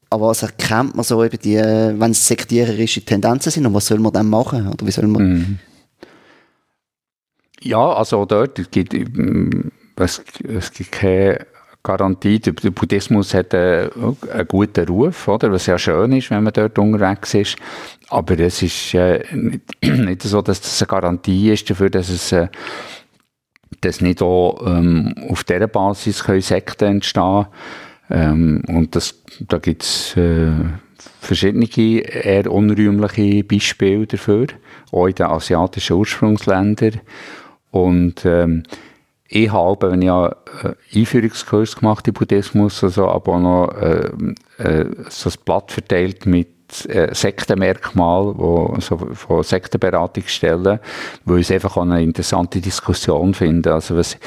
an was erkennt man so eben die, wenn es sektiererische Tendenzen sind und was soll man dann machen? Oder wie soll man mhm. Ja, also dort gibt es, es gibt keine Garantie. Der, Buddhismus hat einen, einen, guten Ruf, oder? was ja schön ist, wenn man dort unterwegs ist. Aber es ist äh, [clears throat] nicht, so, dass das eine Garantie ist dafür, dass es äh, dass nicht auch ähm, auf dieser Basis Sekten entstehen ähm, Und das, da gibt es äh, verschiedene eher unrühmliche Beispiele dafür, auch in den asiatischen Ursprungsländern. Und ähm, ich habe, wenn ich einen äh, Einführungskurs gemacht im Buddhismus, also aber auch noch äh, äh, so ein Blatt verteilt mit äh, Sektenmerkmal, wo so von Sektenberatungsstellen, wo ich einfach auch eine interessante Diskussion finde. Also was,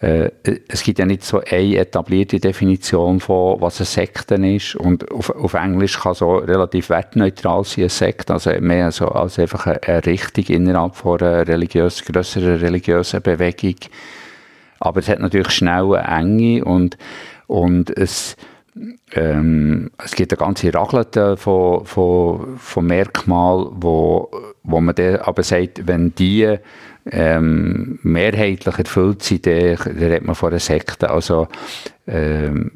äh, es gibt ja nicht so eine etablierte Definition von, was eine Sekte ist. Und auf, auf Englisch kann so relativ wertneutral sein, eine Sekte. Also mehr so als einfach eine, eine Richtung innerhalb von einer religiös, grösseren religiösen Bewegung. Aber es hat natürlich schnell eine Enge und, und es, ähm, es gibt eine ganze Raglete von, von, von Merkmalen, wo, wo man dann aber sagt, wenn die ähm, mehrheitlich erfüllt sind, dann redet man von einer Sekte. Also, ähm,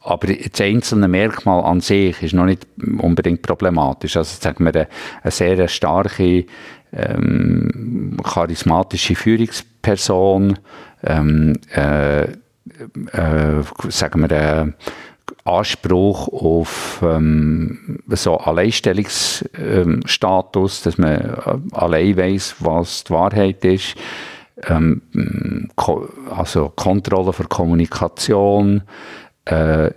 aber das einzelne Merkmal an sich ist noch nicht unbedingt problematisch. Also sagen wir, eine, eine sehr starke ähm, charismatische Führungsperson, ähm, äh, äh, sagen wir, äh, Anspruch auf ähm, so Alleinstellungsstatus, dass man äh, allein weiß, was die Wahrheit ist. Ähm, ko also Kontrolle für Kommunikation, äh,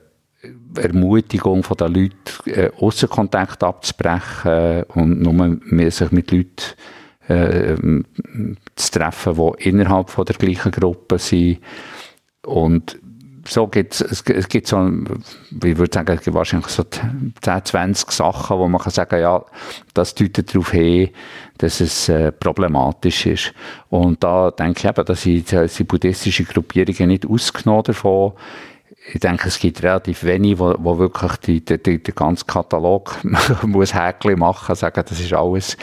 Ermutigung von den Leuten, äh, Aussenkontakt abzubrechen und nur mehr sich mit Leuten äh, zu treffen, die innerhalb von der gleichen Gruppe sind. Und so gibt es, es gibt so, ich würde sagen, es gibt wahrscheinlich so 10, 20 Sachen, wo man kann sagen, ja, das deutet darauf hin, dass es äh, problematisch ist. Und da denke ich eben, dass sind, sind buddhistische Gruppierungen nicht ausgenommen davon ich denke, es gibt relativ wenig, wo, wo wirklich die, die, die, den ganzen Katalog [laughs] muss Häkchen machen, sagen, das ist alles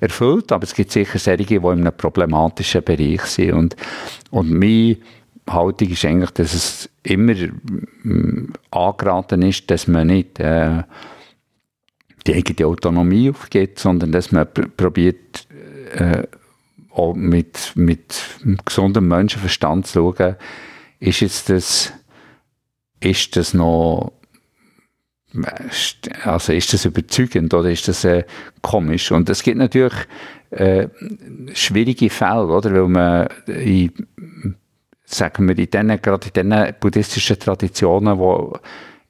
erfüllt, aber es gibt sicher solche, die in einem problematischen Bereich sind. Und, und meine Haltung ist eigentlich, dass es immer äh, angeraten ist, dass man nicht äh, die eigene Autonomie aufgibt, sondern dass man pr probiert, äh, auch mit, mit gesundem Menschenverstand zu schauen, ist jetzt das ist das noch also ist das überzeugend oder ist das äh, komisch? Und es gibt natürlich äh, schwierige Fälle, oder? Weil man in, sagen wir, in den, gerade in den buddhistischen Traditionen, wo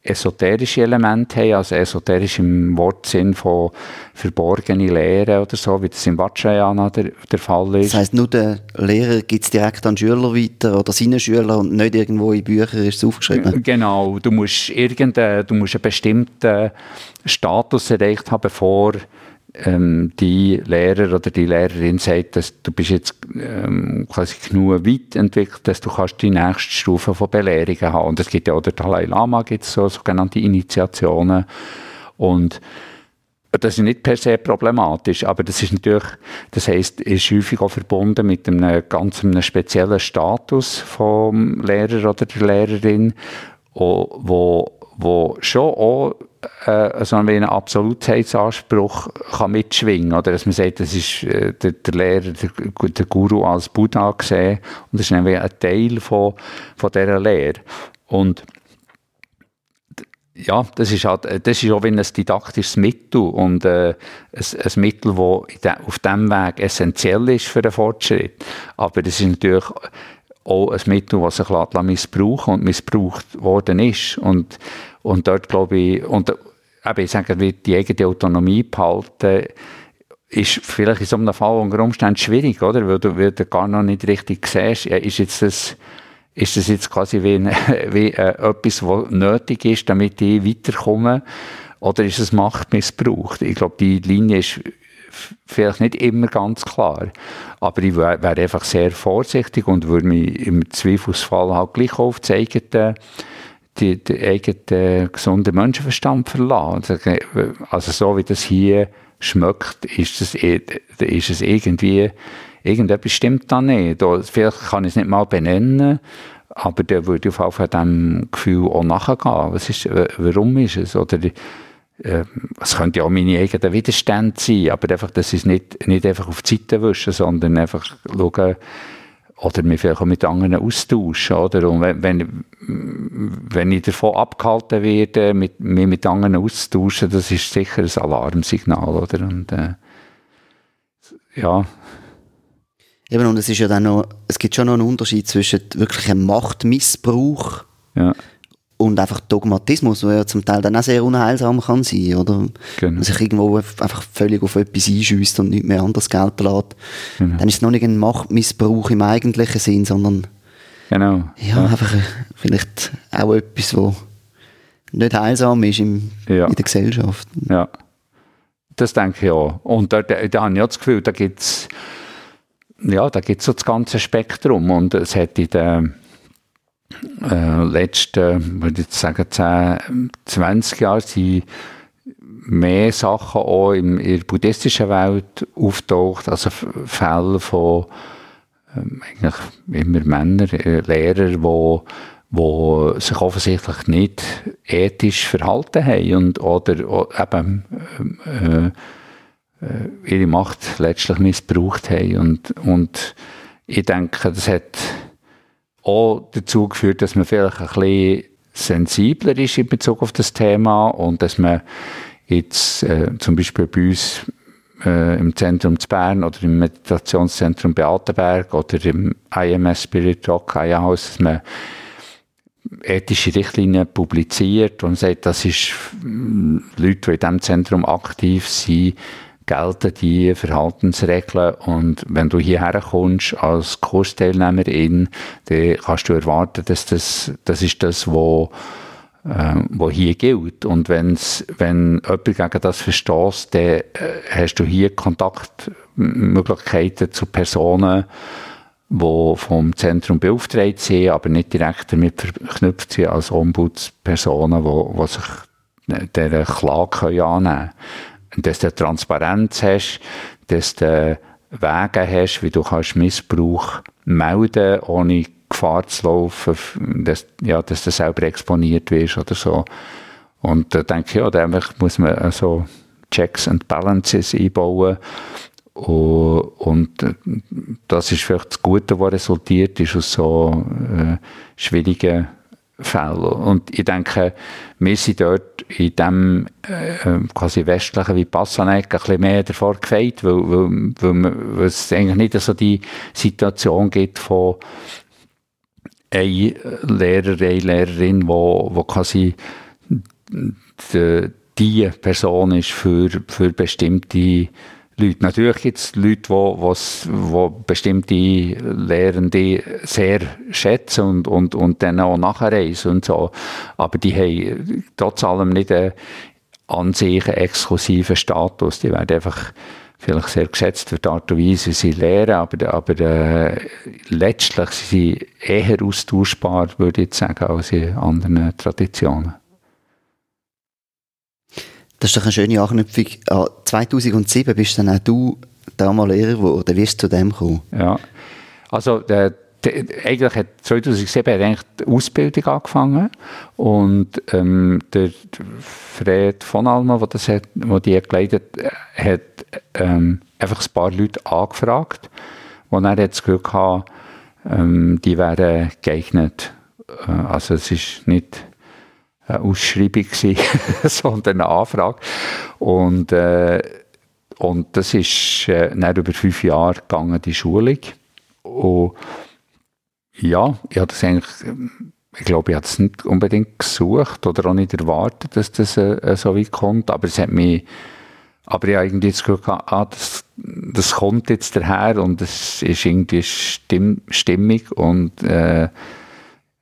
esoterische Elemente haben, also esoterisch im Wortsinn von verborgene Lehre oder so, wie das im Vajrayana der, der Fall ist. Das heisst, nur der Lehrer gibt es direkt an Schüler weiter oder seine Schüler und nicht irgendwo in Büchern ist es aufgeschrieben? Genau, du musst, irgendein, du musst einen bestimmten Status erreicht haben, bevor ähm, die Lehrer oder die Lehrerin sagt, dass du bist jetzt ähm, quasi genug weit entwickelt, dass du kannst die nächste Stufe von Belehrungen haben. Und es gibt ja auch der Dalai Lama, gibt so sogenannte Initiationen. Und das ist nicht per se problematisch, aber das ist natürlich, das heisst, ist häufig auch verbunden mit einem ganz einem speziellen Status vom Lehrer oder der Lehrerin, wo, wo schon auch äh, so einen Absolutheitsanspruch kann mitschwingen oder dass man sagt, das ist äh, der, der, Lehrer, der, der, Guru als Buddha gesehen und das ist nämlich ein Teil von, von dieser Lehre. Und ja, das ist, halt, das ist auch wie ein didaktisches Mittel und äh, ein, ein Mittel, das auf diesem Weg essentiell ist für den Fortschritt. Aber das ist natürlich auch ein Mittel, das sich missbrauchen und missbraucht worden ist. Und, und dort glaube ich, und eben, ich sage, die eigene Autonomie behalten, ist vielleicht in so einem Fall unter Umständen schwierig, oder? Weil du, weil du gar noch nicht richtig siehst, ist jetzt das, ist das jetzt quasi wie, ein, [laughs] wie äh, etwas, was nötig ist, damit ich weiterkomme? Oder ist es Machtmissbrauch? Ich glaube, die Linie ist vielleicht nicht immer ganz klar. Aber ich wäre wär einfach sehr vorsichtig und würde mich im Zweifelsfall halt gleich auf die eigene, die, die eigene gesunde Menschenverstand verlassen. Also so wie das hier schmeckt, ist es, ist es irgendwie, irgendetwas stimmt da nicht. Vielleicht kann ich es nicht mal benennen, aber der würde auf jeden Fall diesem Gefühl auch nachgehen. Was ist, warum ist es? Oder äh, es könnte ja auch meine eigenen Widerstände sein, aber einfach, das ist nicht, nicht einfach auf die Seite wischen, sondern einfach schauen, oder mich vielleicht auch mit anderen austauschen, oder? Und wenn, wenn, wenn ich davon abgehalten werde, mit, mich mit anderen auszutauschen, das ist sicher ein Alarmsignal, oder? Und, äh, ja. Eben, und es ist ja dann noch, es gibt schon noch einen Unterschied zwischen wirklich einem Machtmissbrauch ja und einfach Dogmatismus, der ja zum Teil dann auch sehr unheilsam kann sein, oder? Genau. Sich irgendwo einfach völlig auf etwas einschüsst und nicht mehr anders gelten lässt. Genau. Dann ist es noch nicht ein Machtmissbrauch im eigentlichen Sinn, sondern genau. ja, ja. einfach äh, vielleicht auch etwas, was nicht heilsam ist im, ja. in der Gesellschaft. Ja, das denke ich auch. Und da, da, da habe ich auch das Gefühl, da gibt es ja, da gibt's so das ganze Spektrum und es hat in der äh, letzten, würde ich sagen, 10, 20 Jahren sind mehr Sachen auch in der buddhistischen Welt auftaucht, also Fälle von ähm, eigentlich immer Männer, äh, Lehrer, wo wo sich offensichtlich nicht ethisch verhalten haben und oder, oder eben äh, äh, ihre Macht letztlich missbraucht haben und, und ich denke, das hat auch dazu geführt, dass man vielleicht ein bisschen sensibler ist in Bezug auf das Thema und dass man jetzt äh, zum Beispiel bei uns äh, im Zentrum zu Bern oder im Meditationszentrum Beatenberg oder im IMS Spirit Rock Eierhaus, dass man ethische Richtlinien publiziert und sagt, das ist Leute, die in diesem Zentrum aktiv sind, gelten die Verhaltensregeln und wenn du hierher kommst als Kursteilnehmerin, dann kannst du erwarten, dass das, das ist das, wo äh, wo hier gilt. Und wenn's, wenn jemand gegen das verstößt, dann äh, hast du hier Kontaktmöglichkeiten zu Personen, die vom Zentrum beauftragt sind, aber nicht direkt damit verknüpft sind als Ombudspersonen, die, sich dieser Klage annehmen können dass du Transparenz hast, dass du Wege hast, wie du kannst Missbrauch melden, ohne Gefahr zu laufen, dass, ja, dass du selber exponiert wirst oder so. Und da denke ich, ja, da muss man so Checks and Balances einbauen. Und, das ist vielleicht das Gute, was resultiert ist aus so äh, schwierigen Fällen. Und ich denke, wir sind dort in dem äh, quasi westlichen Vipassana ein bisschen mehr davor gefeit, weil, weil, weil, weil es eigentlich nicht so die Situation gibt von ein Lehrer, eine Lehrerin, wo, wo quasi die, die Person ist für, für bestimmte Leute. Natürlich gibt es Leute, wo, was, wo bestimmte Lehrende sehr schätzen und, und, und dann auch nachreisen und so. Aber die haben trotz allem nicht einen an sich exklusiven Status. Die werden einfach vielleicht sehr geschätzt für die Art und Weise, wie sie lehren, aber, aber äh, letztlich sind sie eher austauschbar, würde ich sagen, als in anderen Traditionen. Das ist doch eine schöne Anknüpfung. 2007 bist dann auch du damals Lehrer geworden. Wie bist du zu dem gekommen? Ja, also der, der, eigentlich hat 2007 hat eigentlich die Ausbildung angefangen und ähm, der Fred von Alma, der das hat, wo die geleitet hat, ähm, einfach ein paar Leute angefragt und er das Glück gehabt, ähm, die wären geeignet. Äh, also es ist nicht Ausschreibung gewesen, [laughs] sondern eine Anfrage. Und, äh, und das ist äh, nach über fünf Jahre gegangen, die Schulung. Und ja, ich habe das eigentlich, ich glaube, ich habe es nicht unbedingt gesucht oder auch nicht erwartet, dass das äh, so weit kommt, aber es hat mich, aber ich habe irgendwie das Gefühl ah, das, das kommt jetzt daher und es ist irgendwie stimm, stimmig und äh,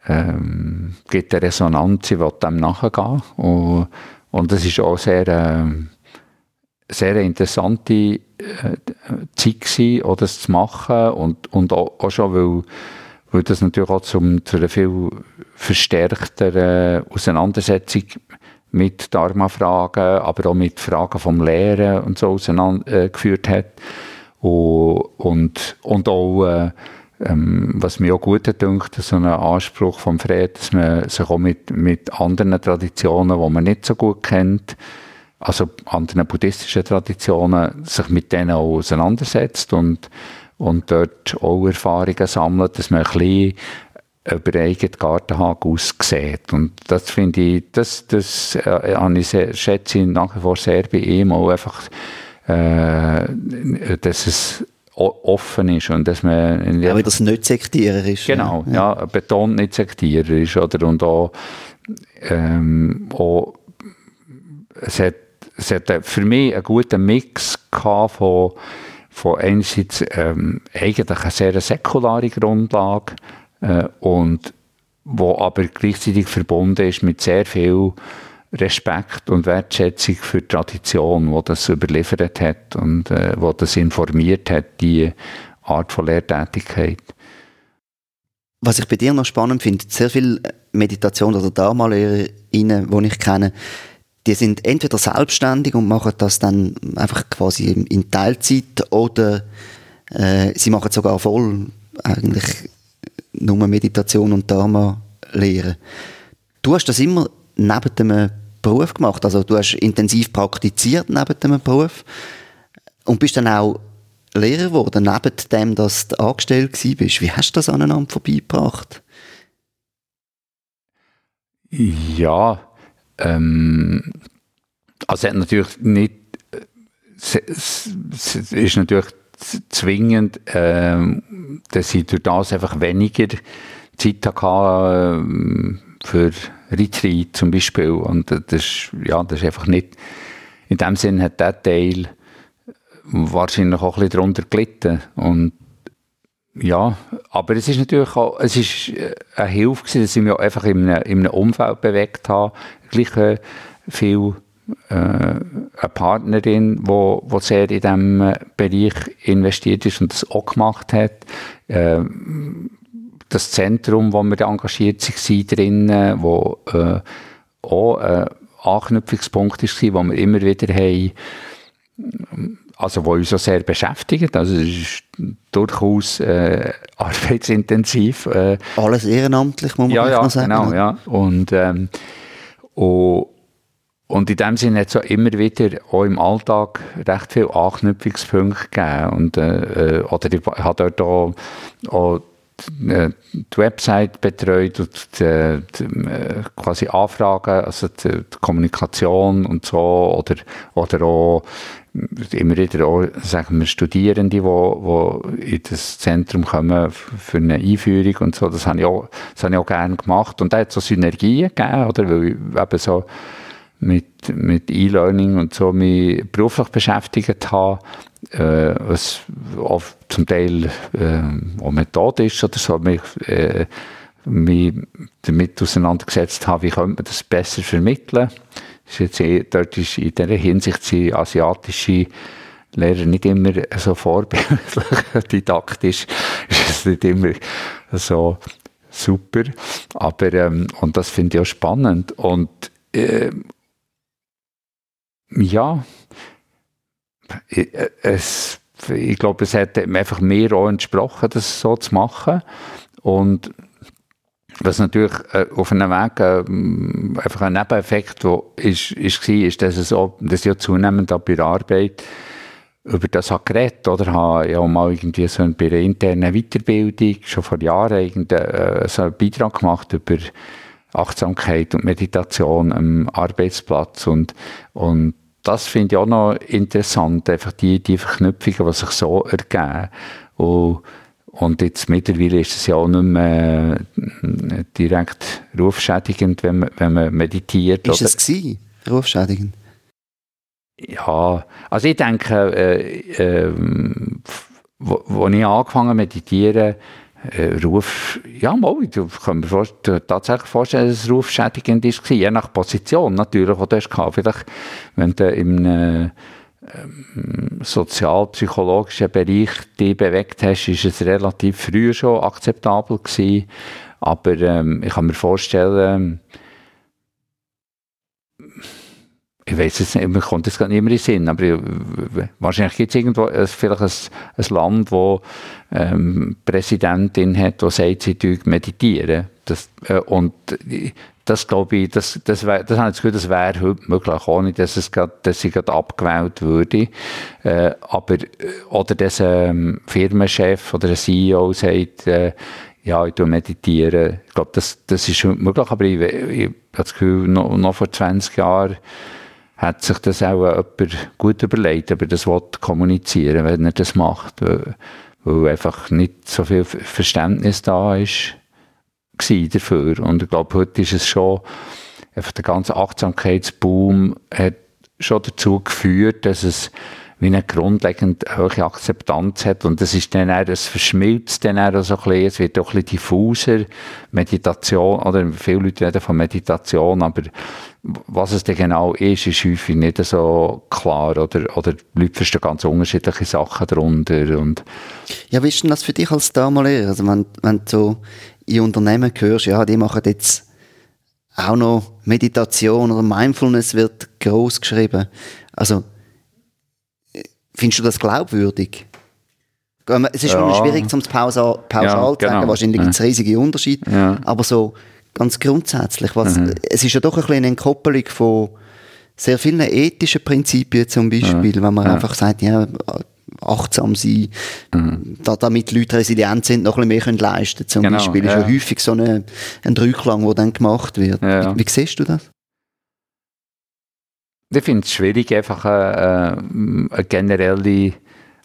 ähm, gibt eine Resonanz, ich will dem nachgehen. Und, und das ist auch sehr, äh, sehr interessante äh, Zeit gewesen, auch das zu machen und, und auch, auch schon, weil, weil das natürlich auch zum, zu einer viel verstärkteren Auseinandersetzung mit Dharma-Fragen, aber auch mit Fragen vom Lehren und so auseinandergeführt äh, hat. Und, und, und auch äh, ähm, was mir auch gut dünkt, so ein Anspruch vom Fred, dass man sich auch mit, mit anderen Traditionen, die man nicht so gut kennt, also anderen buddhistischen Traditionen, sich mit denen auch auseinandersetzt und, und dort auch Erfahrungen sammelt, dass man ein bisschen über eigenen Gartenhag aussieht. Und das finde ich, das, das äh, ich sehr, schätze ich nach wie vor sehr bei ihm auch einfach, äh, dass es offen ist und dass man... Aber das nicht Sektierer ist. Genau, ja, ja betont nicht Sektierer ist, oder? Und auch, ähm, auch es hat, es hat für mich einen guten Mix gehabt von, von einerseits ähm, eigentlich eine sehr säkulare Grundlage äh, und wo aber gleichzeitig verbunden ist mit sehr viel Respekt und Wertschätzung für die Tradition, wo das überliefert hat und äh, wo das informiert hat, die Art von Lehrtätigkeit. Was ich bei dir noch spannend finde, sehr viele Meditationen oder Dharma-LehrerInnen, die ich kenne, die sind entweder selbstständig und machen das dann einfach quasi in Teilzeit oder äh, sie machen sogar voll eigentlich nur Meditation und Dharma lehren. Du hast das immer neben dem Beruf gemacht. Also du hast intensiv praktiziert neben dem Beruf und bist dann auch Lehrer geworden, neben dem, dass du angestellt bist. Wie hast du das aneinander vorbeigebracht? Ja, ähm, also natürlich nicht, es, es ist natürlich zwingend, ähm, dass ich durch das einfach weniger Zeit hatte, ähm, für Retreat zum Beispiel. Und das ja, das ist einfach nicht, in dem Sinn hat der Teil wahrscheinlich auch ein bisschen darunter gelitten. Und ja, aber es ist natürlich auch, es ist äh, eine Hilfe gewesen, dass ich mich einfach in einem, in einem Umfeld bewegt habe. Gleich äh, viel äh, eine Partnerin, die wo, wo sehr in diesem Bereich investiert ist und das auch gemacht hat. Äh, das Zentrum, wo wir engagiert waren, drinnen, wo äh, auch ein Anknüpfungspunkt war, wo wir immer wieder haben, also wo uns auch sehr beschäftigt. Also es ist durchaus äh, arbeitsintensiv. Äh. Alles ehrenamtlich, muss man ja, ja, sagen. Genau, ja. Und, ähm, und, und in dem Sinne hat es auch immer wieder auch im Alltag recht viele Anknüpfungspunkte gegeben. Und, äh, äh oder ich habe dort auch, auch äh, die Website betreut und die, die, äh, quasi Anfragen, also die, die, Kommunikation und so, oder, oder auch immer wieder auch, sagen wir, Studierende, die, wo in das Zentrum kommen für eine Einführung und so, das habe ich auch, das habe ich auch gerne gemacht. Und da hat es so Synergien gegeben, oder, weil ich eben so mit, mit E-Learning und so mich beruflich beschäftigt habe, äh, was auch zum Teil äh, auch methodisch oder so, mich, äh, mich damit auseinandergesetzt habe, wie könnte man das besser vermitteln. Ist jetzt eh, dort ist in dieser Hinsicht sind asiatische Lehrer nicht immer so vorbildlich, [laughs] didaktisch ist es nicht immer so super, aber ähm, und das finde ich auch spannend. Und äh, ja, äh, es, ich glaube, es hat einfach mir auch entsprochen, das so zu machen. Und was natürlich äh, auf einem Weg äh, einfach ein Nebeneffekt der ist, ist, war, ist, dass, es auch, dass ich zunehmend bei der Arbeit über das habe geredet oder? Habe ja mal irgendwie so bei einer internen Weiterbildung schon vor Jahren so einen Beitrag gemacht über Achtsamkeit und Meditation am Arbeitsplatz und, und das finde ich auch noch interessant, einfach die, die Verknüpfungen, die sich so ergeben. Und, und jetzt mittlerweile ist es ja auch nicht mehr äh, direkt rufschädigend, wenn man, wenn man meditiert. Ist oder? es gewesen, rufschädigend? Ja, also ich denke, äh, äh, wo, wo ich angefangen habe meditieren, äh, Ruf, ja mal, du kannst mir tatsächlich vorstellen, dass es rufschädigend ist, je nach Position natürlich, die du hast Vielleicht, wenn du im äh, sozialpsychologischen Bereich dich bewegt hast, ist es relativ früh schon akzeptabel gewesen. Aber ähm, ich kann mir vorstellen, ich weiß es nicht, mir kommt das gar nicht mehr in den Sinn, aber wahrscheinlich gibt es irgendwo äh, vielleicht ein, ein Land, wo ähm, Präsidentin hat, die sagt, sie meditieren. Das, äh, und das glaube ich, das, das, wär, das ich das das wäre heute möglich, ohne dass, es grad, dass sie gerade abgewählt würde. Äh, aber, äh, oder dass ein ähm, Firmenchef oder ein CEO sagt, äh, ja, ich meditiere. Ich glaube, das, das ist möglich, aber ich, ich habe das Gefühl, noch, noch vor 20 Jahren hat sich das auch jemand gut überlegt, ob er das kommunizieren wenn er das macht. Weil, weil einfach nicht so viel Verständnis da ist dafür. Und ich glaube, heute ist es schon, einfach der ganze Achtsamkeitsboom hat schon dazu geführt, dass es wie eine grundlegend hohe Akzeptanz hat. Und das ist dann auch, das verschmilzt dann auch so ein bisschen, es wird auch ein bisschen diffuser, Meditation, oder viele Leute reden von Meditation, aber was es denn genau ist, ist häufig nicht so klar, oder, oder Leute verstehen ganz unterschiedliche Sachen darunter. Und ja, wie ist denn das für dich als Damenlehrer? Also wenn, wenn du in Unternehmen hörst, ja, die machen jetzt auch noch Meditation oder Mindfulness wird groß geschrieben. Also Findest du das glaubwürdig? Es ist ja. schwierig, um es pauschal, pauschal ja, zu sagen. Genau. Wahrscheinlich gibt es riesige Unterschiede. Ja. Aber so ganz grundsätzlich, was, mhm. es ist ja doch ein bisschen eine Entkoppelung von sehr vielen ethischen Prinzipien zum Beispiel, wenn man einfach sagt, ja, achtsam sein, mhm. da, damit Leute resilient sind, noch ein bisschen mehr können leisten Zum genau, Beispiel ist ja häufig so eine, ein Dreiklang, der dann gemacht wird. Wie, wie siehst du das? Ich finde es schwierig, einfach eine, äh, eine, generelle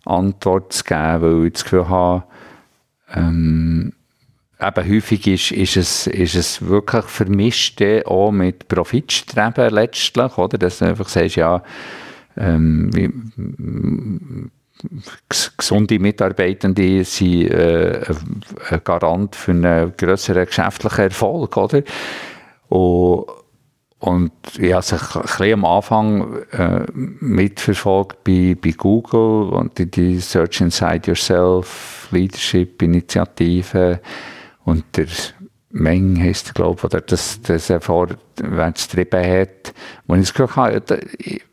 Antwort zu geben, weil ich das Gefühl habe, ähm, eben häufig ist, ist, es, ist es wirklich vermischt auch mit Profitstreben letztlich, oder? Dass du einfach sagst, ja, ähm, gesunde Mitarbeitende sind äh, ein Garant für einen grösseren geschäftlichen Erfolg, oder? Und und ich habe es ein bisschen am Anfang äh, mitverfolgt bei, bei Google und die, die Search Inside Yourself Leadership Initiative und der Meng heisst, glaube ich, oder das, das er vorwärts getrieben hat. wo ich das Gefühl ich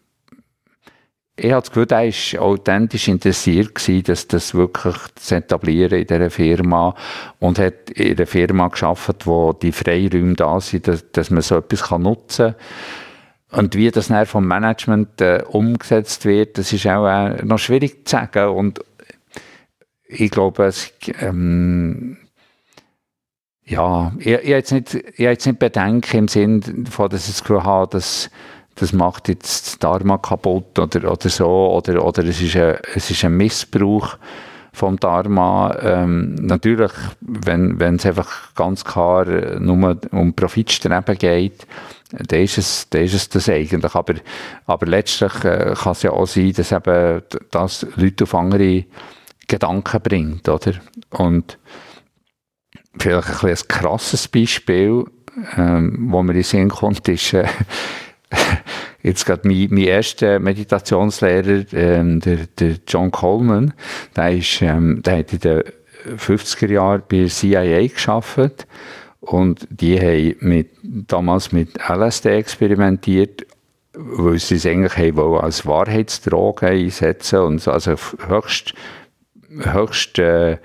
habe das Gefühl, er war authentisch interessiert gewesen, dass das wirklich zu etablieren in dieser Firma und hat in einer Firma geschaffen, wo die Freiräume da sind, dass, dass man so etwas nutzen kann. Und wie das dann vom Management äh, umgesetzt wird, das ist auch äh, noch schwierig zu sagen. Und ich glaube, es, ähm, ja, ich, ich, jetzt nicht, ich jetzt nicht Bedenken im Sinne dass ich das Gefühl habe, dass das macht jetzt das Dharma kaputt oder, oder so, oder, oder es, ist ein, es ist ein Missbrauch vom Dharma. Ähm, natürlich, wenn es einfach ganz klar äh, nur um Profitstreben geht, dann ist es, dann ist es das eigentlich. Aber, aber letztlich äh, kann es ja auch sein, dass eben das Leute auf andere Gedanken bringt, oder? Und vielleicht ein, ein krasses Beispiel, ähm, wo mir in Sinn kommt, ist, äh, [laughs] jetzt gerade mein, mein erster Meditationslehrer, ähm, der, der John Coleman, der, ist, ähm, der hat in den 50er Jahren bei der CIA geschafft und die haben mit, damals mit LSD experimentiert, weil sie es eigentlich haben als Wahrheitsdroge einsetzen und also höchst, höchst äh,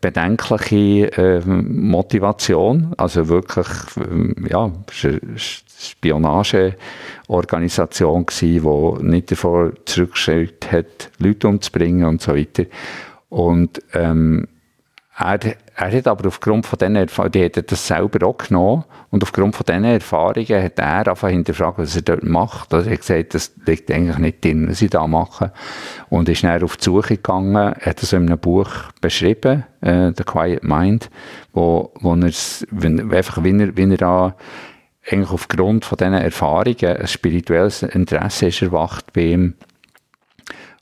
bedenkliche äh, Motivation, also wirklich, äh, ja, Spionageorganisation gsi, die nicht davor zurückgestellt hat, Leute umzubringen und so weiter. Und ähm, er, er hat aber aufgrund von diesen Erfahrungen, die hat das selber auch genommen, und aufgrund von diesen Erfahrungen hat er einfach hinterfragt, was er dort macht. Also er hat gesagt, das liegt eigentlich nicht drin, was ich da mache. Und ist dann auf die Suche gegangen, hat das in einem Buch beschrieben, äh, The Quiet Mind, wo, wo er, einfach, wie er, wie er da eigentlich aufgrund von diesen Erfahrungen ein spirituelles Interesse ist erwacht bei ihm.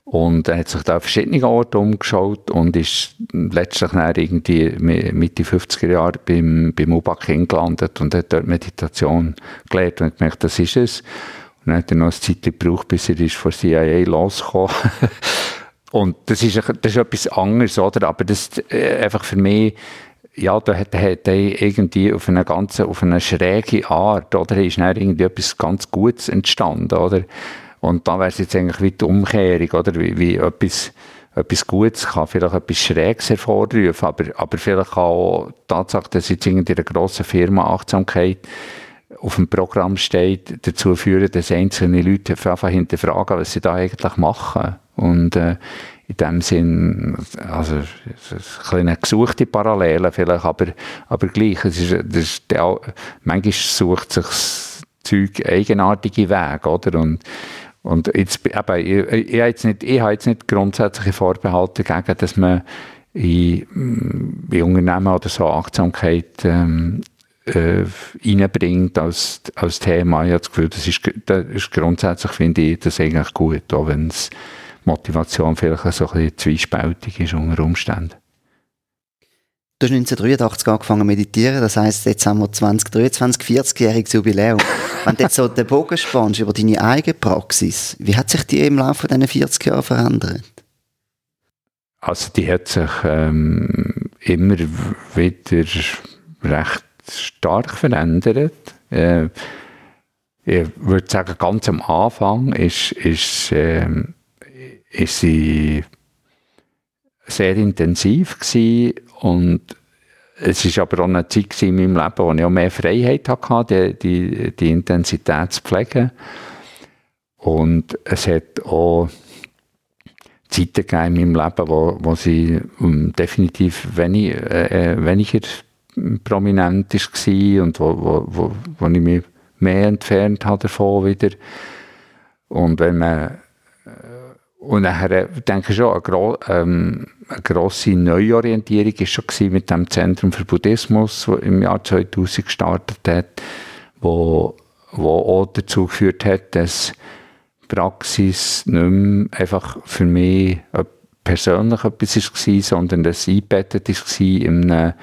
Und er hat sich da an verschiedenen Orten umgeschaut und ist letztlich irgendwie Mitte 50er Jahre beim, beim UBAK gelandet und hat dort Meditation gelernt und gemerkt, das ist es. Und dann hat er noch eine Zeit gebraucht, bis er ist von CIA losgekommen. [laughs] und das ist, das ist etwas anderes, oder? Aber das äh, einfach für mich ja, da hat, hat er irgendwie auf eine ganz, auf eine schräge Art, oder, ist dann irgendwie etwas ganz Gutes entstanden, oder? Und da wäre es jetzt eigentlich wie die Umkehrung, oder? Wie, wie etwas, etwas Gutes kann vielleicht etwas Schräges hervorrufen, aber, aber vielleicht auch die Tatsache, dass jetzt in einer grossen Firma Achtsamkeit auf dem Programm steht, dazu führen, dass einzelne Leute einfach hinterfragen, was sie da eigentlich machen. Und, äh, in dem Sinn, also, eine gesuchte Parallele vielleicht, aber, aber gleich, es ist, das ist der, manchmal sucht sich das Zeug eigenartige Wege, oder? Und, und jetzt, eben, ich, ich, jetzt nicht, ich habe jetzt nicht grundsätzliche Vorbehalte dagegen, dass man in, in Unternehmen oder so Achtsamkeit ähm, äh, als, als Thema. Ich habe das Gefühl, das ist, das ist grundsätzlich, finde ich, das eigentlich gut, auch wenn es Motivation vielleicht so ein bisschen zwiespältig ist unter Umständen. Du hast 1983 angefangen zu meditieren, das heisst, jetzt haben wir 2023, 40-jähriges Jubiläum. Wenn du jetzt so den Bogen spannst über deine eigene Praxis, wie hat sich die im Laufe dieser 40 Jahre verändert? Also die hat sich ähm, immer wieder recht stark verändert. Äh, ich würde sagen, ganz am Anfang ist, ist ähm, ist sie sehr intensiv gewesen und es ist aber auch eine Zeit in meinem Leben, wo ich auch mehr Freiheit hatte, die, die, die Intensität zu pflegen. Und es hat auch Zeiten in meinem Leben, wo, wo sie um, definitiv äh, äh weniger prominent war und wo, wo, wo, wo ich mich mehr entfernt habe davon wieder. Und wenn man und nachher denke ich schon, eine, gro ähm, eine grosse Neuorientierung war schon mit dem Zentrum für Buddhismus, das im Jahr 2000 gestartet hat, wo, wo auch dazu geführt hat, dass Praxis nicht mehr einfach für mich persönlich etwas war, sondern dass eingebettet war in, eine,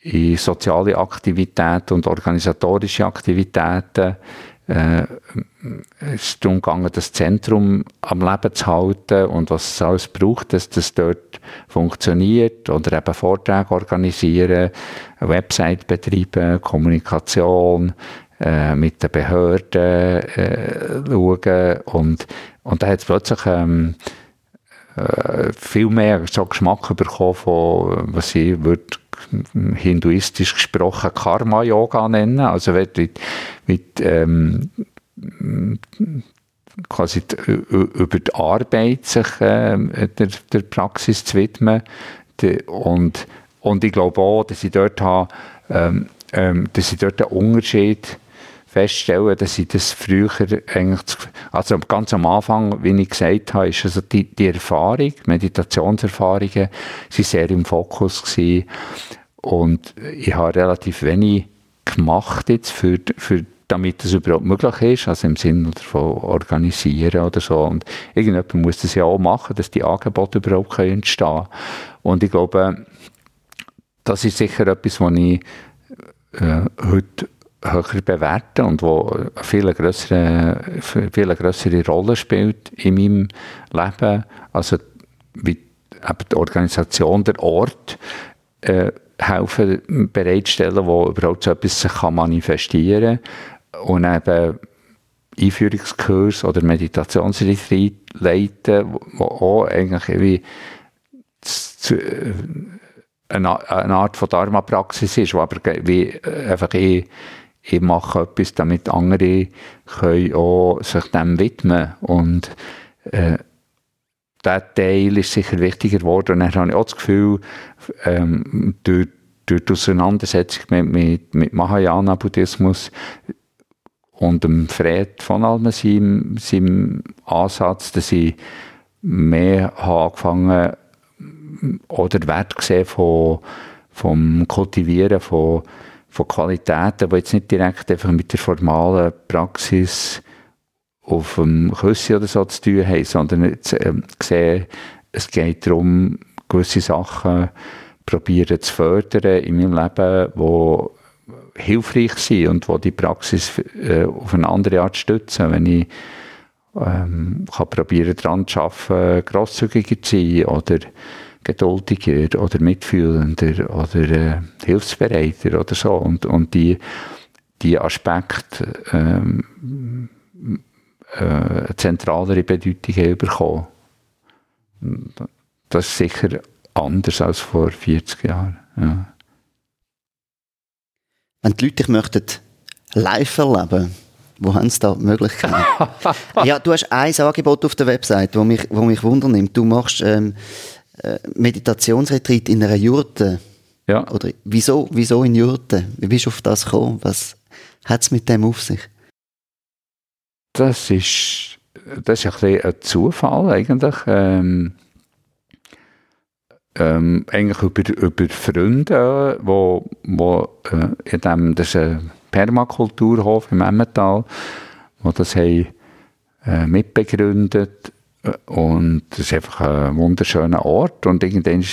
in soziale Aktivitäten und organisatorische Aktivitäten, äh, es ist darum gegangen, das Zentrum am Leben zu halten und was es alles braucht, dass das dort funktioniert oder eben Vorträge organisieren, Website betreiben, Kommunikation äh, mit den Behörden äh, schauen und, und da hat es plötzlich ähm, äh, viel mehr so Geschmack bekommen von, was ich würde hinduistisch gesprochen Karma-Yoga nennen, also mit, mit ähm, quasi über die Arbeit sich äh, der, der Praxis zu widmen. Und, und ich glaube auch, dass ich dort habe, ähm, ähm, dass ich dort einen Unterschied feststellen, dass ich das früher eigentlich, also ganz am Anfang, wie ich gesagt habe, ist also die, die Erfahrung, Meditationserfahrungen, sind sehr im Fokus gewesen. Und ich habe relativ wenig gemacht jetzt für, für damit das überhaupt möglich ist, also im Sinne von organisieren oder so. Und irgendjemand muss das ja auch machen, dass die Angebote überhaupt entstehen können. Und ich glaube, das ist sicher etwas, was ich äh, heute höher bewerte und wo eine viel größere, viel größere Rolle spielt in meinem Leben. Also wie die Organisation, der Ort, äh, helfen bereitstellen, wo überhaupt so etwas sich kann manifestieren kann. Und eben Einführungskurs oder Meditationsretreat leiten, wo auch eigentlich irgendwie zu, äh, eine, Art von Dharma-Praxis ist, wo aber wie äh, einfach ich, ich mache etwas, damit andere können auch sich dem widmen. Und äh, der Teil ist sicher wichtiger geworden. Und dann habe ich auch das Gefühl, ähm, durch, durch die Auseinandersetzung mit, mit, mit Mahayana-Buddhismus und dem Fred von allem seinem, seinem Ansatz, dass ich mehr habe angefangen oder Wert gesehen von, vom Kultivieren von, von Qualitäten, die jetzt nicht direkt einfach mit der formalen Praxis auf dem Küssen oder so zu tun haben, sondern jetzt, äh, gesehen, es geht darum, gewisse Sachen probieren zu fördern in meinem Leben, die hilfreich sind und wo die Praxis äh, auf eine andere Art stützen. Wenn ich ähm, kann probieren, daran zu arbeiten, grosszügiger zu sein oder geduldiger oder mitfühlender oder äh, hilfsbereiter oder so. Und, und die, die Aspekte ähm, äh, eine zentralere Bedeutung bekommen. Das ist sicher anders als vor 40 Jahren. Ja. Wenn die Leute dich möchten live erleben wo haben sie da Möglichkeiten? [laughs] ja, du hast ein Angebot auf der Website, wo mich, wo mich wundernimmt. Du machst ähm, äh, Meditationsretreat in einer Jurte. Ja. Oder wieso, wieso in Jurte? Wie bist du auf das gekommen? Was hat es mit dem auf sich? Das ist, das ist ein, bisschen ein Zufall eigentlich. Ähm, ähm, eigentlich über, über Freunde, wo, wo äh, in dem, das ist ein Permakulturhof im Emmental, wo das haben, äh, mitbegründet und das ist einfach ein wunderschöner Ort. Und irgendwann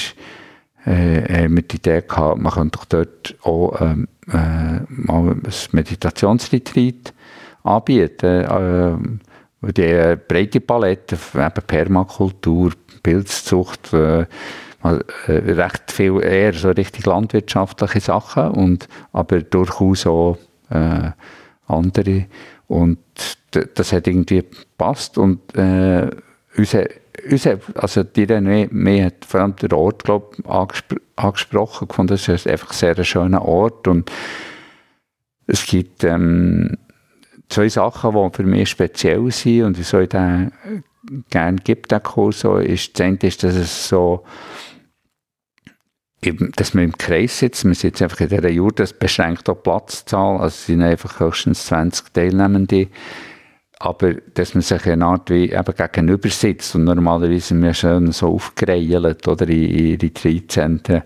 äh, haben wir die Idee gehabt, man könnte dort auch ähm, äh, mal ein Meditationsretreat anbieten. Äh, die breite Palette, eben Permakultur, Pilzzucht, äh, äh, recht viel eher so richtig landwirtschaftliche Sachen, und, aber durchaus auch äh, andere. Und das hat irgendwie gepasst und äh, unser, unser, also die René, mir hat vor allem der Ort, glaub, angespr angesprochen. Gefunden, das ist einfach sehr ein schöner Ort. Und es gibt ähm, zwei Sachen, die für mich speziell sind und wieso ich den gerne gibt, den Kurs, so, ist, das eine ist, dass es so dass wir im Kreis sitzen, wir sitzen einfach in dieser Jurde, das beschränkt auch Platzzahl, also es sind einfach höchstens 20 Teilnehmende aber dass man sich eine Art wie eben gegenüber sitzt und normalerweise sind wir schon so aufgereilt oder in, in Retreatzentren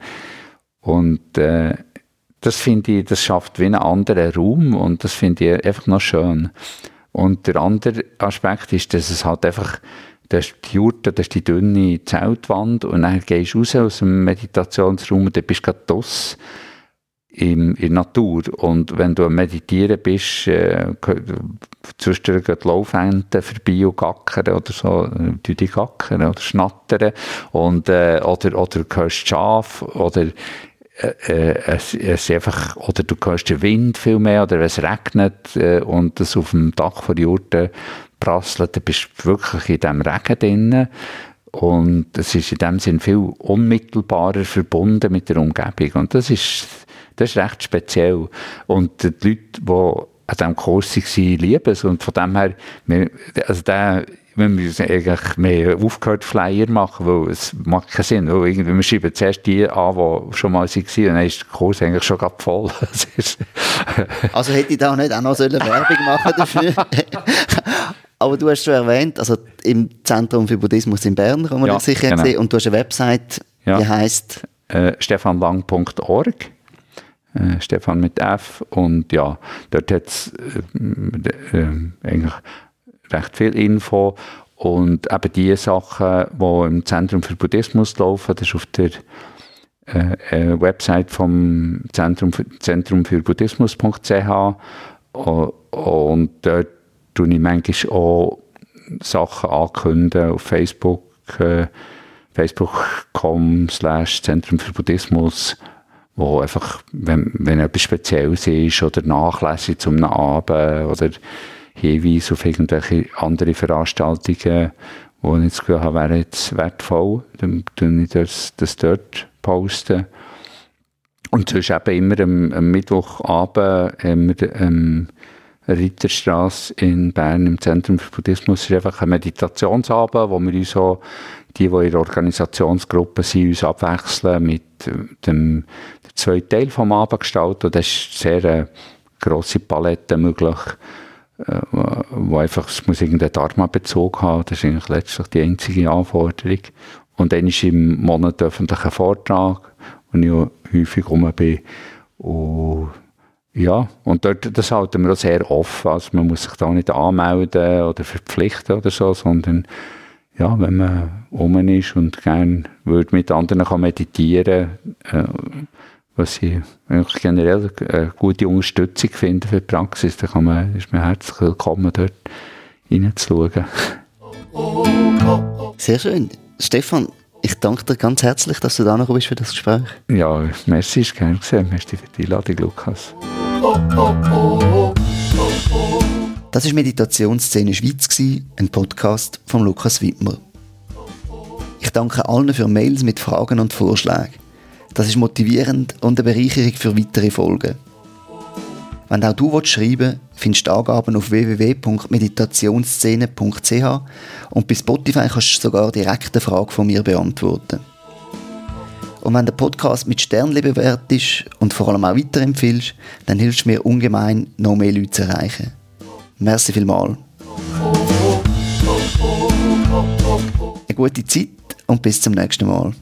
und äh, das finde ich, das schafft wie einen anderen Raum und das finde ich einfach noch schön. Und der andere Aspekt ist, dass es halt einfach, das ist die Jurte, das ist die dünne Zeltwand und dann gehst du raus aus dem Meditationsraum und dann bist du gerade in, in der Natur. Und wenn du am Meditieren bist, äh, zwischendurch gehen die Laufenten vorbei und gackern oder so, äh, die gackern oder schnattern. Und, äh, oder, oder du hörst Schaf oder äh, äh, es, es einfach, oder du hörst den Wind viel mehr, oder es regnet äh, und es auf dem Dach von Jurten prasselt, dann bist du wirklich in diesem Regen drin. Und es ist in dem Sinn viel unmittelbarer verbunden mit der Umgebung. Und das ist das ist recht speziell. Und die Leute, die an diesem Kurs waren, lieben es. Und von dem her, wir, also der, wir müssen eigentlich mehr aufgehört Flyer machen, weil es macht keinen Sinn. Weil irgendwie, wir schreiben zuerst die an, die schon mal waren, und dann ist der Kurs eigentlich schon gerade voll. [laughs] also hätte ich da nicht auch noch Werbung machen dafür? [laughs] Aber du hast schon erwähnt, also im Zentrum für Buddhismus in Bern kann man ja, das sicher genau. sehen. Und du hast eine Website, ja. die heisst? Äh, stefanlang.org. Äh, Stefan mit F. Und ja, dort hat es äh, äh, eigentlich recht viel Info. Und eben die Sachen, die im Zentrum für Buddhismus laufen, das ist auf der äh, äh Website vom Zentrum für, Zentrum für Buddhismus.ch. Und dort tue ich manchmal auch Sachen ankündigen auf Facebook, äh, facebook.com slash Zentrum für Buddhismus, wo einfach, wenn, wenn etwas Spezielles ist oder Nachlässe zum Abend oder Hinweise auf irgendwelche andere Veranstaltungen, wo ich das Gefühl habe, wäre jetzt wertvoll, dann tue ich das, das dort posten. Und sonst eben immer am, am Mittwochabend immer, ähm, Ritterstraße in Bern im Zentrum für Buddhismus ist einfach ein Meditationsabend, wo wir uns so, die, die in der Organisationsgruppe sind, uns abwechseln mit dem, dem zweiten Teil vom Abend gestalten. Und das ist sehr eine grosse Palette möglich, äh, wo einfach, es muss irgendeinen Dharma-Bezug haben. Das ist eigentlich letztlich die einzige Anforderung. Und dann ist im Monat öffentlicher Vortrag, wo ich häufig rum bin. Und ja, und dort, das halten wir auch sehr offen. Also man muss sich da nicht anmelden oder verpflichten oder so, sondern ja, wenn man um ist und gerne würde mit anderen kann meditieren äh, was ich eigentlich generell eine gute Unterstützung finde für die Praxis, dann kann man, ist man herzlich willkommen, dort reinzuschauen. Sehr schön. Stefan, ich danke dir ganz herzlich, dass du da noch bist für das Gespräch. Ja, merci, ist gerne gesehen. Merci für die Einladung, Lukas. Das war Meditationsszene Schweiz, ein Podcast von Lukas Wittmer. Ich danke allen für Mails mit Fragen und Vorschlägen. Das ist motivierend und eine Bereicherung für weitere Folgen. Wenn auch du schreiben willst, findest du Angaben auf www.meditationsszene.ch und bei Spotify kannst du sogar direkt eine Frage von mir beantworten. Und wenn der Podcast mit Sternchen bewertest und vor allem auch weiterempfiehlst, dann hilfst du mir ungemein, noch mehr Leute zu erreichen. Merci vielmals. Eine gute Zeit und bis zum nächsten Mal.